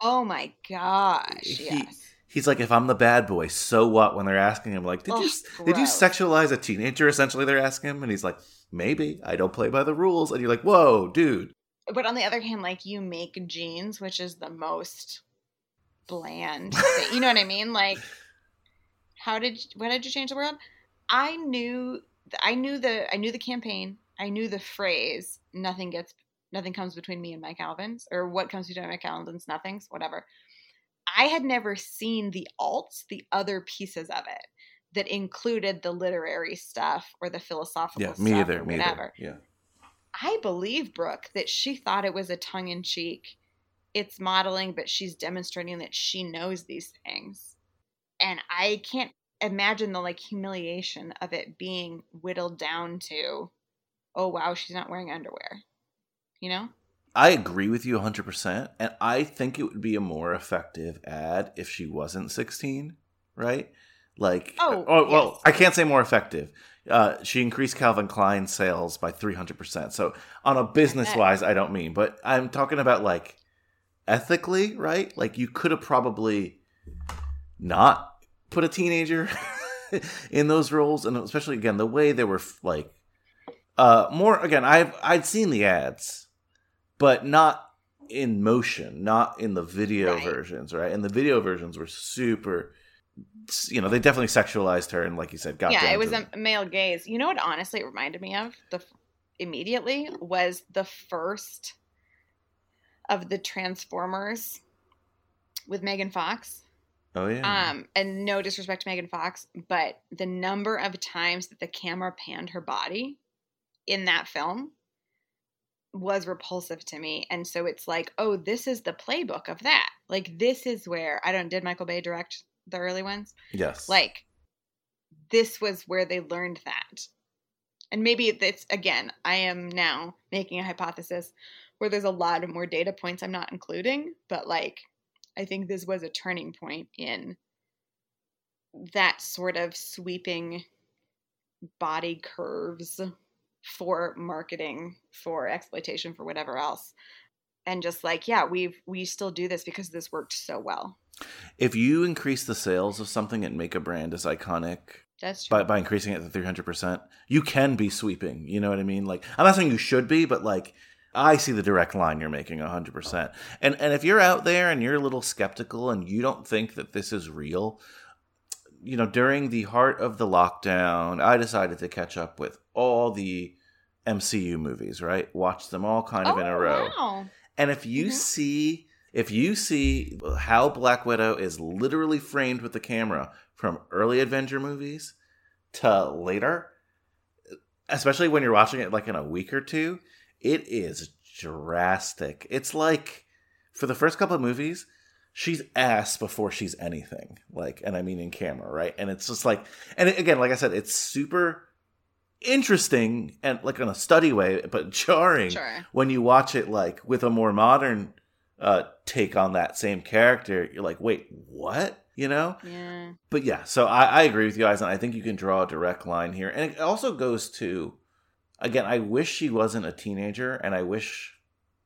Oh my gosh! He, yes. He's like, if I'm the bad boy, so what? When they're asking him, like, did oh, you gross. did you sexualize a teenager? Essentially, they're asking him, and he's like, maybe I don't play by the rules. And you're like, whoa, dude. But on the other hand, like you make jeans, which is the most bland. you know what I mean? Like, how did what did you change the world? I knew I knew the I knew the campaign. I knew the phrase "nothing gets nothing comes between me and my Calvins" or "what comes between my Calvins, nothing's whatever." I had never seen the alts, the other pieces of it that included the literary stuff or the philosophical stuff. yeah, me stuff either, or whatever. Yeah. I believe Brooke that she thought it was a tongue in cheek it's modeling, but she's demonstrating that she knows these things. And I can't imagine the like humiliation of it being whittled down to, oh wow, she's not wearing underwear. You know? I agree with you 100%. And I think it would be a more effective ad if she wasn't 16, right? Like, oh, oh yes. well, I can't say more effective. Uh, she increased Calvin Klein sales by 300%. So, on a business wise, I don't mean, but I'm talking about like ethically, right? Like you could have probably not put a teenager in those roles, and especially again the way they were like uh more again. I've I'd seen the ads, but not in motion, not in the video right. versions, right? And the video versions were super. You know, they definitely sexualized her, and like you said, got yeah, it was a male gaze. You know what? Honestly, it reminded me of the immediately was the first of the Transformers with Megan Fox. Oh yeah. Um, and no disrespect to Megan Fox, but the number of times that the camera panned her body in that film was repulsive to me. And so it's like, oh, this is the playbook of that. Like this is where I don't did Michael Bay direct the early ones? Yes. Like this was where they learned that. And maybe it's again, I am now making a hypothesis where there's a lot of more data points I'm not including, but like I think this was a turning point in that sort of sweeping body curves for marketing, for exploitation, for whatever else. And just like, yeah, we've we still do this because this worked so well. If you increase the sales of something and make a brand as iconic that's true. By, by increasing it to 300%, you can be sweeping. You know what I mean? Like, I'm not saying you should be, but like, I see the direct line you're making 100%. And and if you're out there and you're a little skeptical and you don't think that this is real, you know, during the heart of the lockdown, I decided to catch up with all the MCU movies, right? Watch them all kind of oh, in a row. Wow. And if you mm-hmm. see if you see how Black Widow is literally framed with the camera from early Avenger movies to later, especially when you're watching it like in a week or two, it is drastic. It's like for the first couple of movies, she's ass before she's anything. Like, and I mean in camera, right? And it's just like, and again, like I said, it's super interesting and like in a study way, but jarring sure. when you watch it like with a more modern uh, take on that same character. You're like, wait, what? You know? Yeah. But yeah, so I, I agree with you guys, and I think you can draw a direct line here, and it also goes to again, I wish she wasn't a teenager, and I wish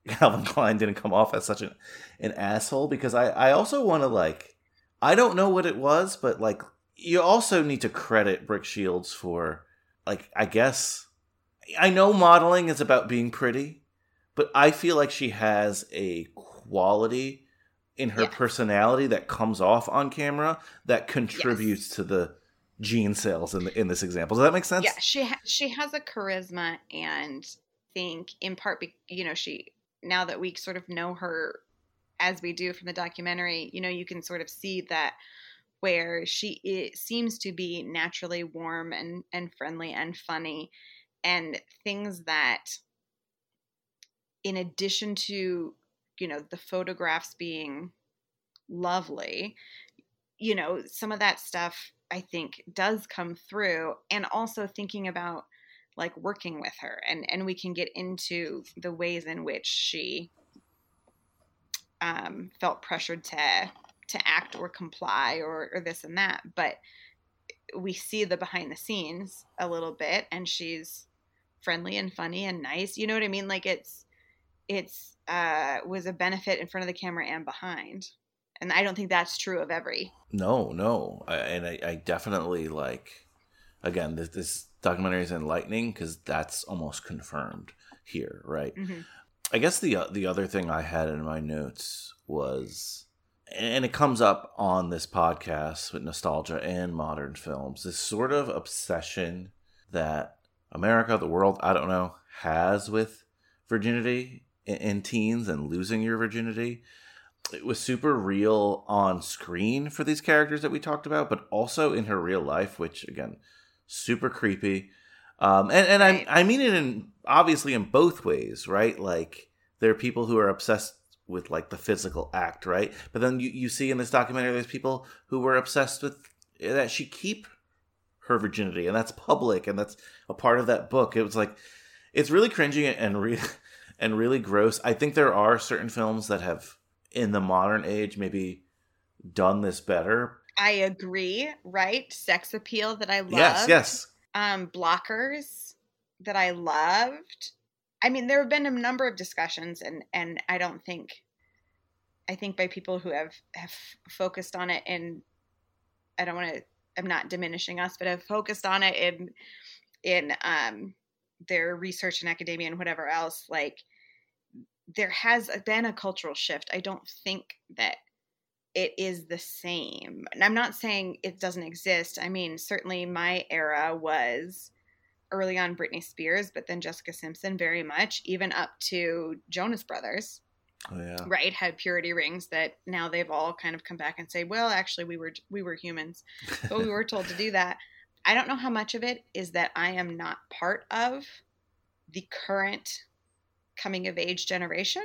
Calvin Klein didn't come off as such an, an asshole because I, I also want to like I don't know what it was, but like you also need to credit Brooke Shields for, like, I guess, I know modeling is about being pretty, but I feel like she has a quality in her Yeah. personality that comes off on camera that contributes Yes. to the jean sales in the, in this example. Does that make sense? Yeah, she ha- she has a charisma, and think in part, be- you know, she now that we sort of know her as we do from the documentary, you know, you can sort of see that where she seems to be naturally warm and and friendly and funny, and things that, in addition to you know the photographs being lovely you know some of that stuff i think does come through. And also thinking about like working with her and and we can get into the ways in which she um, felt pressured to to act or comply or, or this and that but we see the behind the scenes a little bit and she's friendly and funny and nice you know what i mean like it's it's uh was a benefit in front of the camera and behind and i don't think that's true of every No, no, I, and I, I definitely like. Again, this, this documentary is enlightening because that's almost confirmed here, right? Mhm. I guess the uh, the other thing I had in my notes was, and it comes up on this podcast with nostalgia and modern films. This sort of obsession that America, the world, I don't know, has with virginity in, in teens and losing your virginity. It was super real on screen for these characters that we talked about, but also in her real life, which again, super creepy. Um, and and Right. I I mean it in obviously in both ways, right? Like there are people who are obsessed with like the physical act, right? But then you, you see in this documentary there's people who were obsessed with that she keep her virginity, and that's public, and that's a part of that book. It was like it's really cringy and re- and really gross. I think there are certain films that have in the modern age maybe done this better. I agree right? Sex appeal that i love Yes, yes. um blockers that i loved. I mean there have been a number of discussions and and i don't think i think by people who have have focused on it and i don't want to i'm not diminishing us but have focused on it in in um their research and academia and whatever else like there has been a cultural shift. I don't think that it is the same. And I'm not saying it doesn't exist. I mean, certainly my era was early on Britney Spears, but then Jessica Simpson very much, even up to Jonas Brothers, Oh, yeah. right? Had purity rings that now they've all kind of come back and say, well, actually we were we were humans, but we were told to do that. I don't know how much of it is that I am not part of the current coming of age generation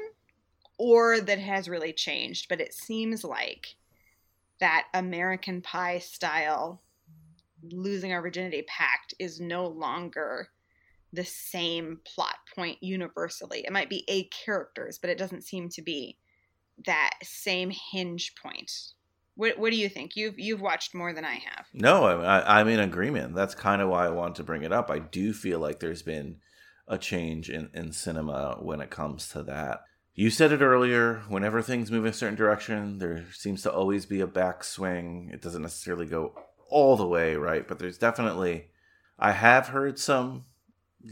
or that has really changed, but it seems like that American Pie style losing our virginity pact is no longer the same plot point universally. It might be a characters, but it doesn't seem to be that same hinge point. What, what do you think? You've you've watched more than I have. No, I, I'm in agreement. That's kind of why I want to bring it up. I do feel like there's been a change in, in cinema when it comes to that. You said it earlier. Whenever things move in a certain direction, there seems to always be a backswing. It doesn't necessarily go all the way right, but there's definitely. I have heard some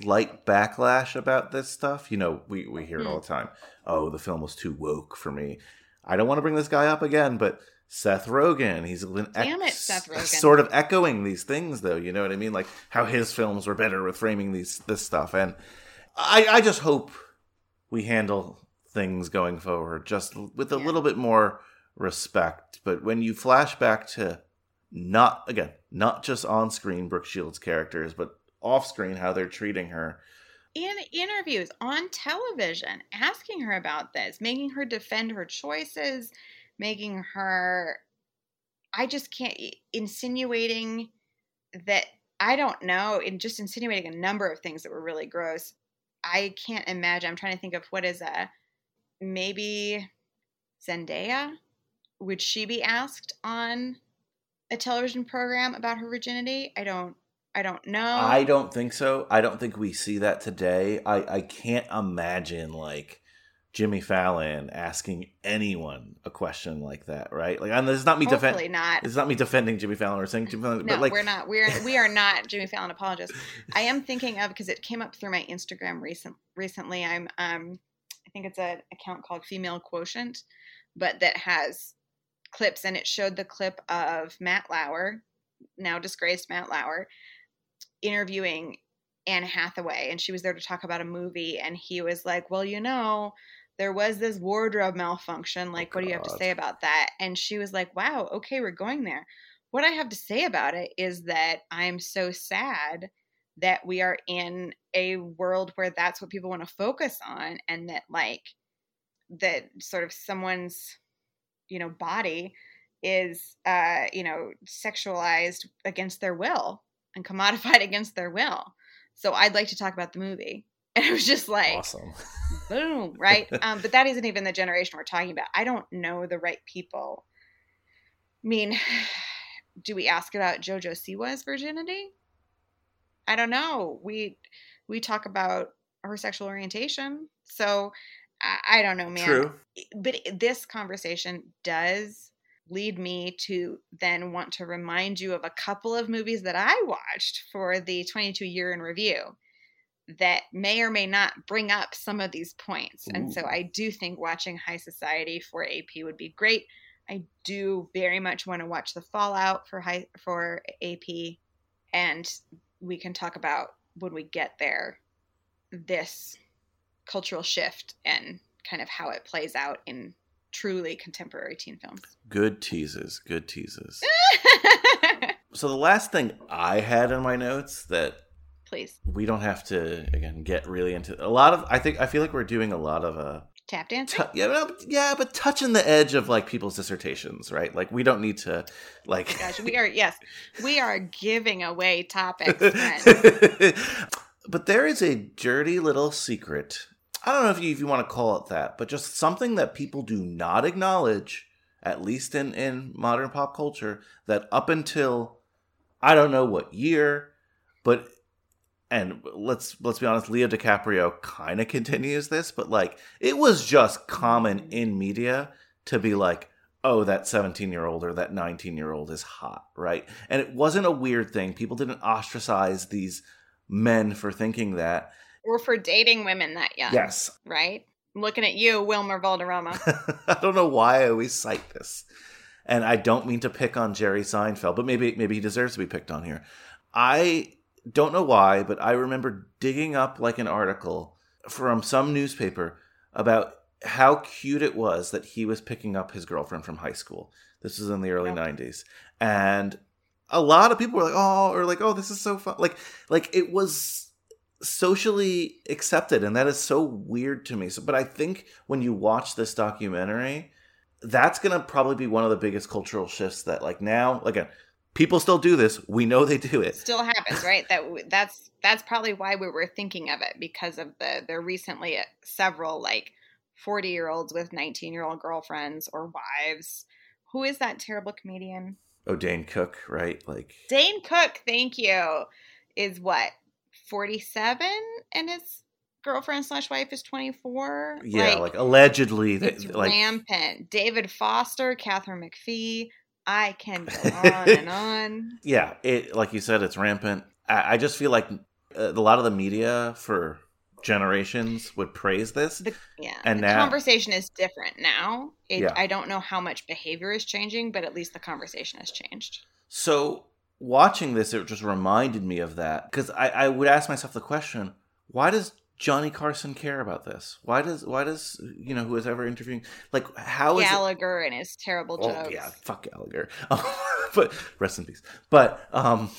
light backlash about this stuff. You know, we, we hear it hmm. all the time. Oh, the film was too woke for me. I don't want to bring this guy up again, but Seth Rogen, he's been Damn it, Seth Rogen. sort of echoing these things, though. You know what I mean? Like how his films were better with framing these this stuff, and I, I just hope we handle things going forward just with a Yeah. little bit more respect. But when you flash back to not again, not just on screen Brooke Shields characters, but off screen how they're treating her. in interviews on television asking her about this making her defend her choices making her i just can't insinuating that i don't know and just insinuating a number of things that were really gross i can't imagine i'm trying to think of what is a maybe zendaya would she be asked on a television program about her virginity i don't i don't know I don't think so. I don't think we see that today. I, I can't imagine like Jimmy Fallon asking anyone a question like that, right? Like, and this is not me defending. not. It's not me defending Jimmy Fallon or saying Jimmy Fallon, No, but like, we're not. We're we are not Jimmy Fallon apologists. I am thinking of because it came up through my Instagram recent recently. I'm um I think it's an account called Female Quotient, but that has clips and it showed the clip of Matt Lauer, now disgraced Matt Lauer, interviewing Anne Hathaway, and she was there to talk about a movie, and he was like, "Well, you know." There was this wardrobe malfunction. Like, what do you have to say about that? And she was like, Wow, okay, we're going there what I have to say about it is that I'm so sad that we are in a world where that's what people want to focus on and that like that sort of someone's you know body is uh you know sexualized against their will and commodified against their will. So I'd like to talk about the movie. And it was just like awesome. boom, right? Um, but that isn't even the generation we're talking about. I don't know the right people. I mean, do we ask about JoJo Siwa's virginity? I don't know. We we talk about her sexual orientation, so I, I don't know, man. True. But this conversation does lead me to then want to remind you of a couple of movies that I watched for the 22 year in review that may or may not bring up some of these points. And so I do think watching High Society for AP would be great. I do very much want to watch the Fallout for high for AP and we can talk about when we get there this cultural shift and kind of how it plays out in truly contemporary teen films. Good teases. Good teases. So the last thing I had in my notes that Please. we don't have to again get really into a lot of. I think I feel like we're doing a lot of uh Tap dancing? tu- yeah no, yeah but touching the edge of like people's dissertations right like we don't need to like oh Gosh, we are yes, we are giving away topics. but there is a dirty little secret. I don't know if you if you want to call it that, but just something that people do not acknowledge, at least in in modern pop culture, that up until I don't know what year, but and let's let's be honest, Leo DiCaprio kind of continues this, but like it was just common mm-hmm. in media to be like, oh, that 17 year old or that 19 year old is hot, right? And it wasn't a weird thing. People didn't ostracize these men for thinking that. or for dating women that young. Yes. Right? I'm looking at you, Wilmer Valderrama. I don't know why I always cite this. And I don't mean to pick on Jerry Seinfeld, but maybe maybe he deserves to be picked on here. I don't know why, but I remember digging up like an article from some newspaper about how cute it was that he was picking up his girlfriend from high school. This was in the early Yep. 90s. And a lot of people were like, "Oh," or like, "Oh, this is so fun." Like like it was socially accepted and that is so weird to me. So but I think when you watch this documentary, that's going to probably be one of the biggest cultural shifts that like now again, people still do this. We know they do it. Still happens, right? That that's that's probably why we were thinking of it because of the there recently uh, several like 40 year olds with 19 year old girlfriends or wives. Who is that terrible comedian? Oh, Dane Cook, right? Like Dane Cook, thank you, is what 47 and his girlfriend slash wife is 24. yeah, like, allegedly it's like rampant. David Foster, Katharine McPhee. I can go on and on. yeah, it like you said, it's rampant. I, I just feel like uh, a lot of the media for generations would praise this. The, yeah, And the now- conversation is different now. It, Yeah. I don't know how much behavior is changing, but at least the conversation has changed. So watching this, it just reminded me of that because I, I would ask myself the question: Why does Johnny Carson care about this? Why does why does you know who is ever interviewing like how is it? Gallagher and his terrible Oh jokes. yeah, fuck Gallagher. but rest in peace. But um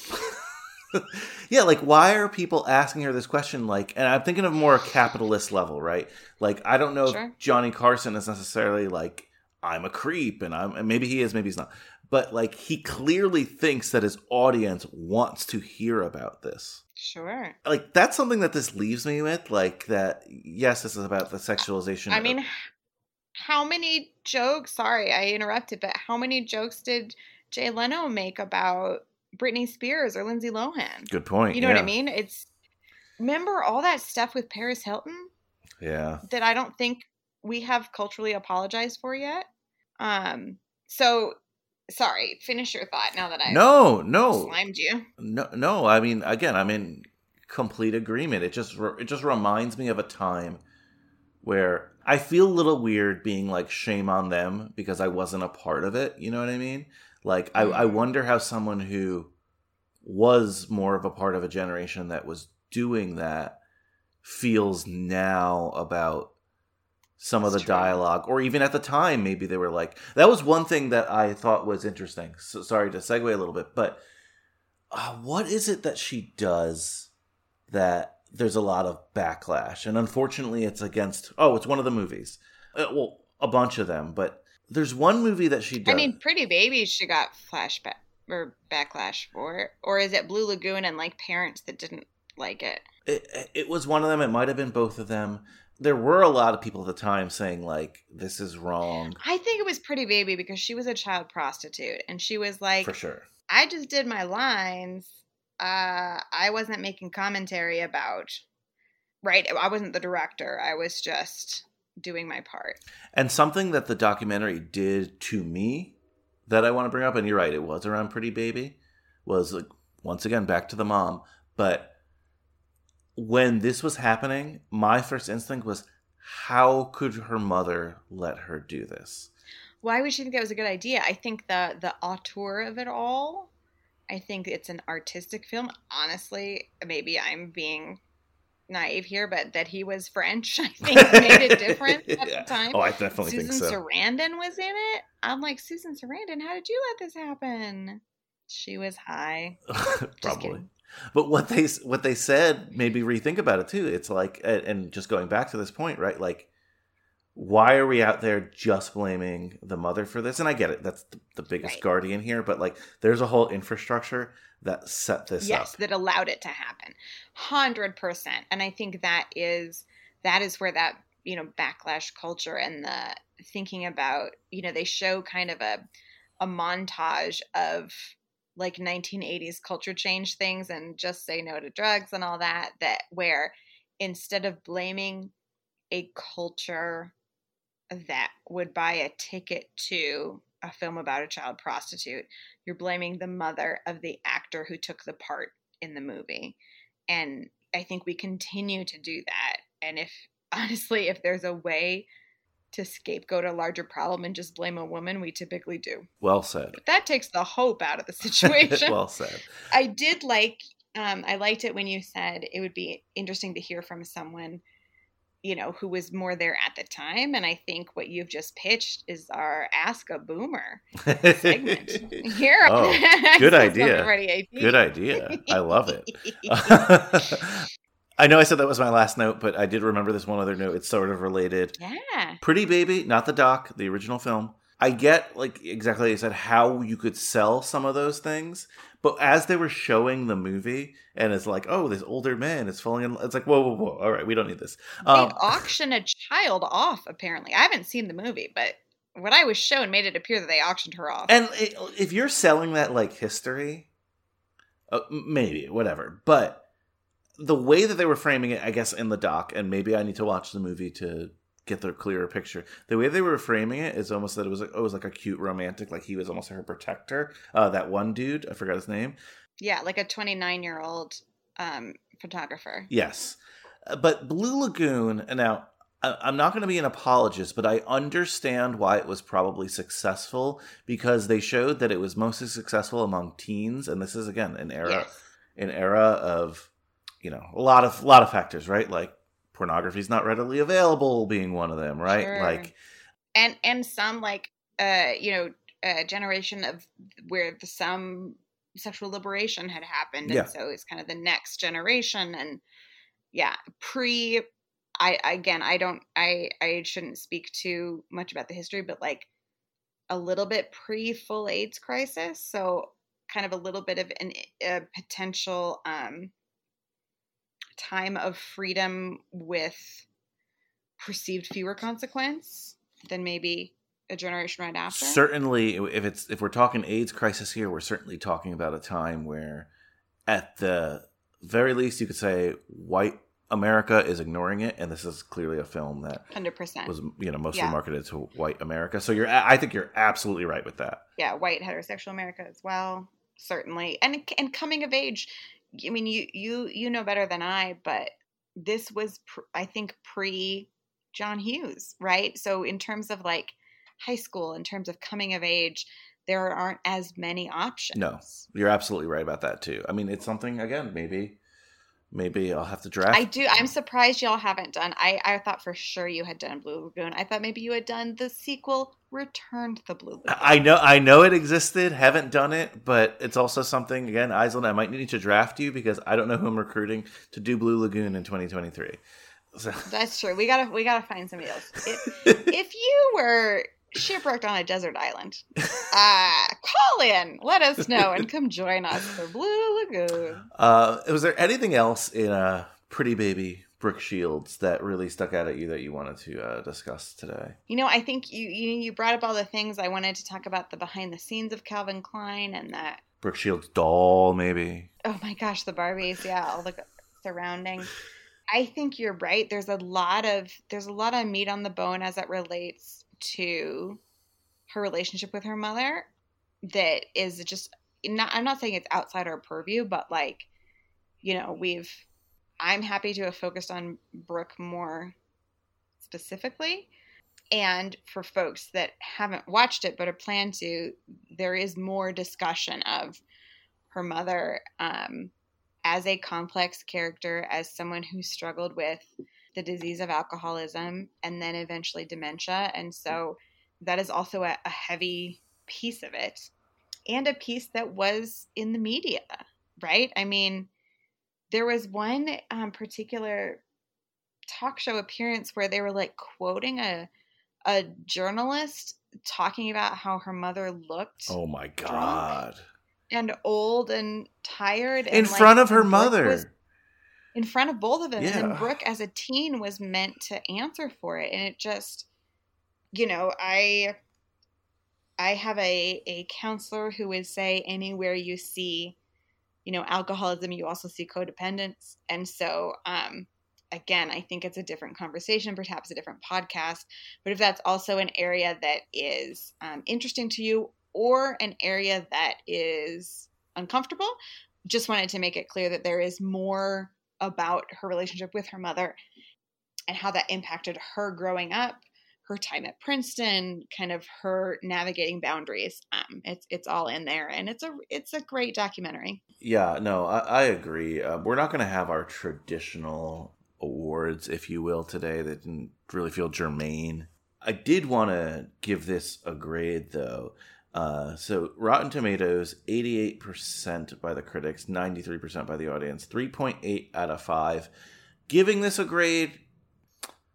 yeah, like why are people asking her this question like and I'm thinking of more a capitalist level, right? Like I don't know Sure. if Johnny Carson is necessarily like I'm a creep and I'm and maybe he is, maybe he's not. But like he clearly thinks that his audience wants to hear about this. Sure. Like that's something that this leaves me with like that yes, this is about the sexualization I mean, how many jokes? Sorry, I interrupted, but how many jokes did Jay Leno make about Britney Spears or Lindsay Lohan? good point. You know what I mean? It's remember all that stuff with Paris Hilton Yeah. that I don't think we have culturally apologized for yet. Um, so sorry, finish your thought now that I no, no, slimed you. no, no. I mean, again, I'm in complete agreement. It just it just reminds me of a time where I feel a little weird being like shame on them because I wasn't a part of it. You know what I mean? Like I, I Mhm. wonder how someone who was more of a part of a generation that was doing that feels now about some of the true. dialogue or even at the time maybe they were like that was one thing that i thought was interesting. So, sorry to segue a little bit but uh, what is it that she does that there's a lot of backlash? And unfortunately it's against oh it's one of the movies. Uh, well a bunch of them but there's one movie that she does I mean, Pretty Baby, she got flashback or backlash for, or is it Blue Lagoon and like parents that didn't like it? it, it was one of them. It might have been both of them there were a lot of people at the time saying like this is wrong I think it was Pretty Baby because she was a child prostitute and she was like, for sure I just did my lines. Uh, I wasn't making commentary about, right? I wasn't the director. I was just doing my part. And something that the documentary did to me that I want to bring up, and you're right, it was around Pretty Baby, was like, once again back to the mom. But when this was happening, my first instinct was, how could her mother let her do this? Why would she think that was a good idea? I think the the auteur of it all. I think it's an artistic film. Honestly, maybe I'm being naive here, but that he was French, I think made it different at Yeah. the time. Oh, I definitely Susan think so. Sarandon was in it. I'm like, Susan Sarandon, how did you let this happen? She was high. Probably. kidding. But what they what they said made me rethink about it too. It's like, and just going back to this point, right? Like, why are we out there just blaming the mother for this? And I get it; that's the, the biggest Right. guardian here. But like, there's a whole infrastructure that set this yes, up. that allowed it to happen. Hundred percent. And I think that is that is where that, you know, backlash culture and the thinking about, you know, they show kind of a a montage of like 1980s culture change things and just say no to drugs and all that that where instead of blaming a culture that would buy a ticket to a film about a child prostitute you're blaming the mother of the actor who took the part in the movie. And i think we continue to do that. And if honestly if there's a way to scapegoat a larger problem and just blame a woman we typically do Well said. but that takes the hope out of the situation well said. I did like um I liked it when you said it would be interesting to hear from someone you know who was more there at the time and I think what you've just pitched is our ask a boomer segment here Oh, good idea. Good idea. I love it. I know I said that was my last note, but I did remember this one other note. It's sort of related. yeah Pretty Baby, not the doc, the original film. I get like exactly like you said how you could sell some of those things, but as they were showing the movie, and it's like, oh, this older man is falling in. It's like, whoa, whoa, whoa! All right, we don't need this. they Um, auction a child off apparently I haven't seen the movie but what I was shown made it appear that they auctioned her off and it, if you're selling that like history, uh, maybe whatever. But the way that they were framing it, I guess, in the doc, and maybe I need to watch the movie to get the clearer picture. The way they were framing it is almost that it was like, oh, it was like a cute romantic, like he was almost her protector. Uh, that one dude, I forgot his name. yeah like a 29 year old um photographer Yes, Uh, but Blue Lagoon. and Now, I'm not going to be an apologist, but I understand why it was probably successful because they showed that it was mostly successful among teens, and this is again an era, yes an era of, you know, a lot of a lot of factors, right? Like pornography is not readily available, being one of them, right? Sure. Like, and and some like uh you know a generation of where the, some sexual liberation had happened Yeah. and so it's kind of the next generation and yeah pre i again i don't i i shouldn't speak too much about the history but like a little bit pre full aids crisis so kind of a little bit of an a potential um time of freedom with perceived fewer consequence than maybe a generation right after. certainly, if it's if we're talking AIDS crisis here, we're certainly talking about a time where, at the very least, you could say white America is ignoring it, and this is clearly a film that hundred percent was you know mostly Yeah. marketed to white America. So you're, I think you're absolutely right with that. yeah, white heterosexual America as well, certainly, and and coming of age. I mean, you you you know better than I, but this was pr- I think pre John Hughes, right? So in terms of like high school, in terms of coming of age, there aren't as many options. No. You're absolutely right about that too. I mean, it's something again. Maybe, maybe I'll have to draft. I do. I'm surprised y'all haven't done. I I thought for sure you had done Blue Lagoon. I thought maybe you had done the sequel, Return to the Blue Lagoon. I know, I know it existed. Haven't done it, but it's also something. Again, Aislinn, I might need to draft you because I don't know who I'm recruiting to do Blue Lagoon in 2023. So, That's true. We gotta we gotta find somebody else. If, if you were shipwrecked on a desert island, uh, call in, let us know, and come join us for Blue Lagoon. uh, was there anything else in uh, Pretty Baby Brooke Shields that really stuck out at you that you wanted to uh, discuss today? You know, I think you, you you brought up all the things I wanted to talk about the behind the scenes of Calvin Klein and that. Brooke Shields doll, maybe. Oh my gosh, the Barbies, yeah, all the surrounding. I think you're right. There's a lot of there's a lot of meat on the bone as it relates to her relationship with her mother that is just not I'm not saying it's outside our purview, but like, you know, we've I'm happy to have focused on Brooke more specifically. And for folks that haven't watched it but are planned to, there is more discussion of her mother um, as a complex character, as someone who struggled with the disease of alcoholism and then eventually dementia. And so that is also a, a heavy piece of it and a piece that was in the media, right? I mean, there was one um, particular talk show appearance where they were like quoting a a journalist talking about how her mother looked Oh my god! and old and tired In and, like, front of her mother. was in front of both of them and Yeah. then brooke as a teen was meant to answer for it and it just you know i i have a a counselor who would say anywhere you see you know alcoholism you also see codependence. And so um again i think it's a different conversation perhaps a different podcast but if that's also an area that is um, interesting to you or an area that is uncomfortable just wanted to make it clear that there is more about her relationship with her mother and how that impacted her growing up her time at princeton kind of her navigating boundaries um, it's it's all in there and it's a it's a great documentary Yeah, no, I, I agree. Uh, we're not going to have our traditional awards, if you will, today that didn't really feel germane. I did want to give this a grade, though. Uh, so, Rotten Tomatoes, 88% by the critics, 93% by the audience, 3.8 out of 5. Giving this a grade,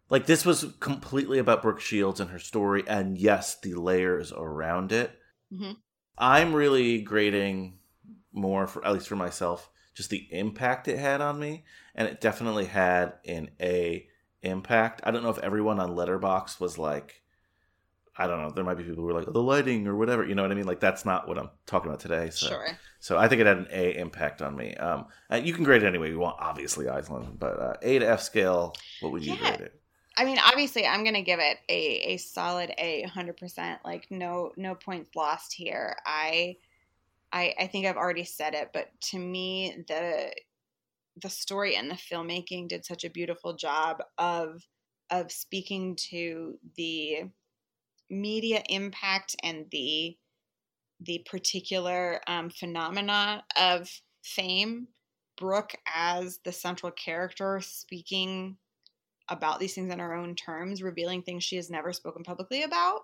like, this was completely about Brooke Shields and her story, and yes, the layers around it. Mhm. I'm really grading more for at least for myself just the impact it had on me and it definitely had an a impact i don't know if everyone on Letterboxd was like i don't know there might be people who were like the lighting or whatever you know what i mean like that's not what i'm talking about today so sure so i think it had an a impact on me um you can grade it any way you want obviously Aislinn, but uh, a to f scale what would you Yeah. grade it I mean, obviously, I'm gonna give it a, a solid A, 100. percent Like no no points lost here. I, I I think I've already said it, but to me, the the story and the filmmaking did such a beautiful job of of speaking to the media impact and the the particular um, phenomena of fame. Brooke as the central character speaking about these things in her own terms, revealing things she has never spoken publicly about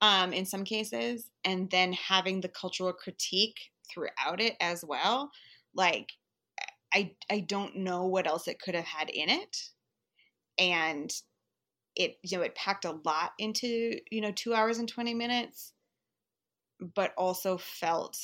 um, in some cases, and then having the cultural critique throughout it as well. Like, I I don't know what else it could have had in it, and it you know it packed a lot into you know two hours and twenty minutes, but also felt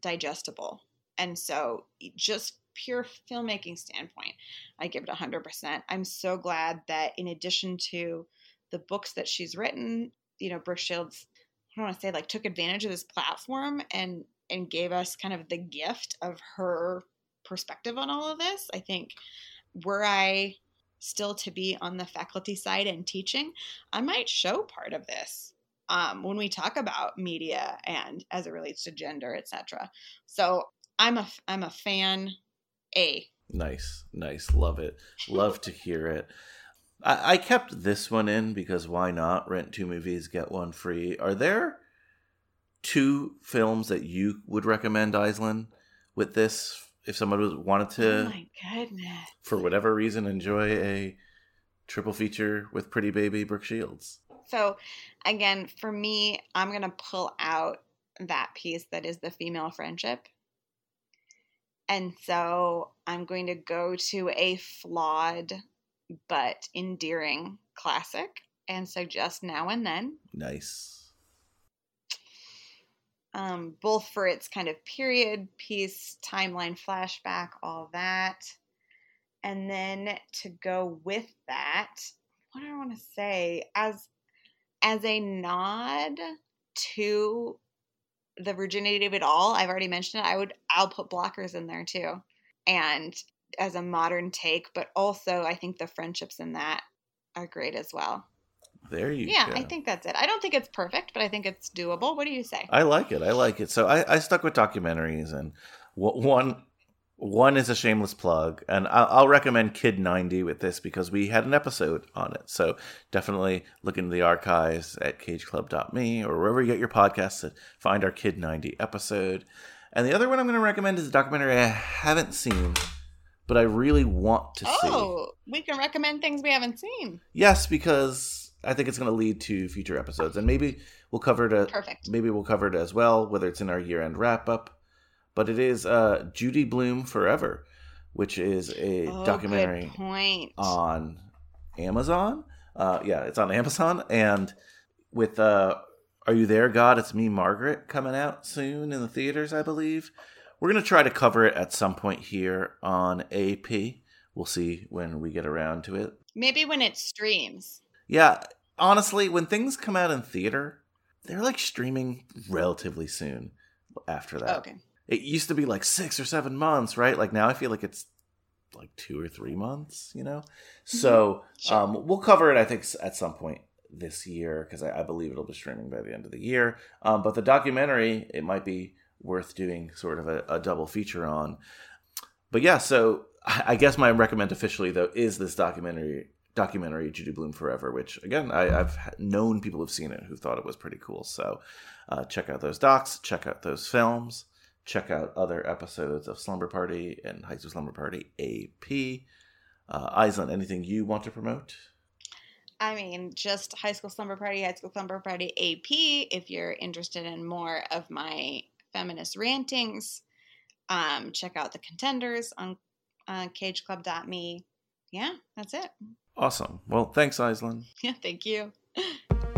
digestible, and so just pure filmmaking standpoint I give it 100%. I'm so glad that in addition to the books that she's written, you know, Brooke Shields, I don't want to say like took advantage of this platform and and gave us kind of the gift of her perspective on all of this. I think were I still to be on the faculty side and teaching, I might show part of this um, when we talk about media and as it relates to gender, etc. So I'm a I'm a fan. A nice, nice, love it, love to hear it. I, I kept this one in because why not? Rent two movies, get one free. Are there two films that you would recommend, Aislinn, with this? If someone wanted to, oh my goodness, for whatever reason, enjoy a triple feature with Pretty Baby Brooke Shields. So, again, for me, I'm going to pull out that piece that is the female friendship. And so I'm going to go to a flawed but endearing classic and suggest Now and Then. Nice. Um, both for its kind of period piece, timeline flashback, all that. And then to go with that, what do I want to say? As as a nod to the virginity of it all, I've already mentioned it. I would I'll put blockers in there too. And as a modern take, but also I think the friendships in that are great as well. There you go. yeah, go. I think that's it. I don't think it's perfect, but I think it's doable. What do you say? I like it. I like it. So I, I stuck with documentaries, and what one one is a shameless plug, and I'll, I'll, recommend Kid 90 with this because we had an episode on it. So definitely look into the archives at cageclub.me or wherever you get your podcasts to find our Kid 90 episode. And the other one I'm going to recommend is a documentary I haven't seen, but I really want to oh, see. Oh, we can recommend things we haven't seen. Yes, because I think it's going to lead to future episodes, and maybe we'll cover it. Uh, Perfect. Maybe we'll cover it as well, whether it's in our year-end wrap-up but it is uh, Judy Blume Forever, which is a oh, documentary on Amazon. Uh, yeah, it's on Amazon, and with uh, "Are You There, God?" It's Me, Margaret, coming out soon in the theaters, I believe. We're gonna try to cover it at some point here on AP. We'll see when we get around to it. Maybe when it streams. Yeah, honestly, when things come out in theater, they're like streaming relatively soon after that. Okay it used to be like six or seven months, right? Like now I feel like it's like two or three months, you know? Mm-hmm. So sure. um, we'll cover it, I think, at some point this year because I, I, believe it'll be streaming by the end of the year. Um, but the documentary, it might be worth doing sort of a, a double feature on. But yeah, so I guess my recommend officially though is this documentary documentary Judy Blume Forever, which again I, have known people have seen it who thought it was pretty cool. So uh, check out those docs, check out those films check out other episodes of Slumber Party and High School Slumber Party AP. Uh, Aislinn, anything you want to promote? I mean, just High School Slumber Party, High School Slumber Party AP. If you're interested in more of my feminist rantings, um, check out the contenders on uh, cageclub.me. Yeah, that's it. Awesome. Well, thanks, Aislinn. Yeah, thank you.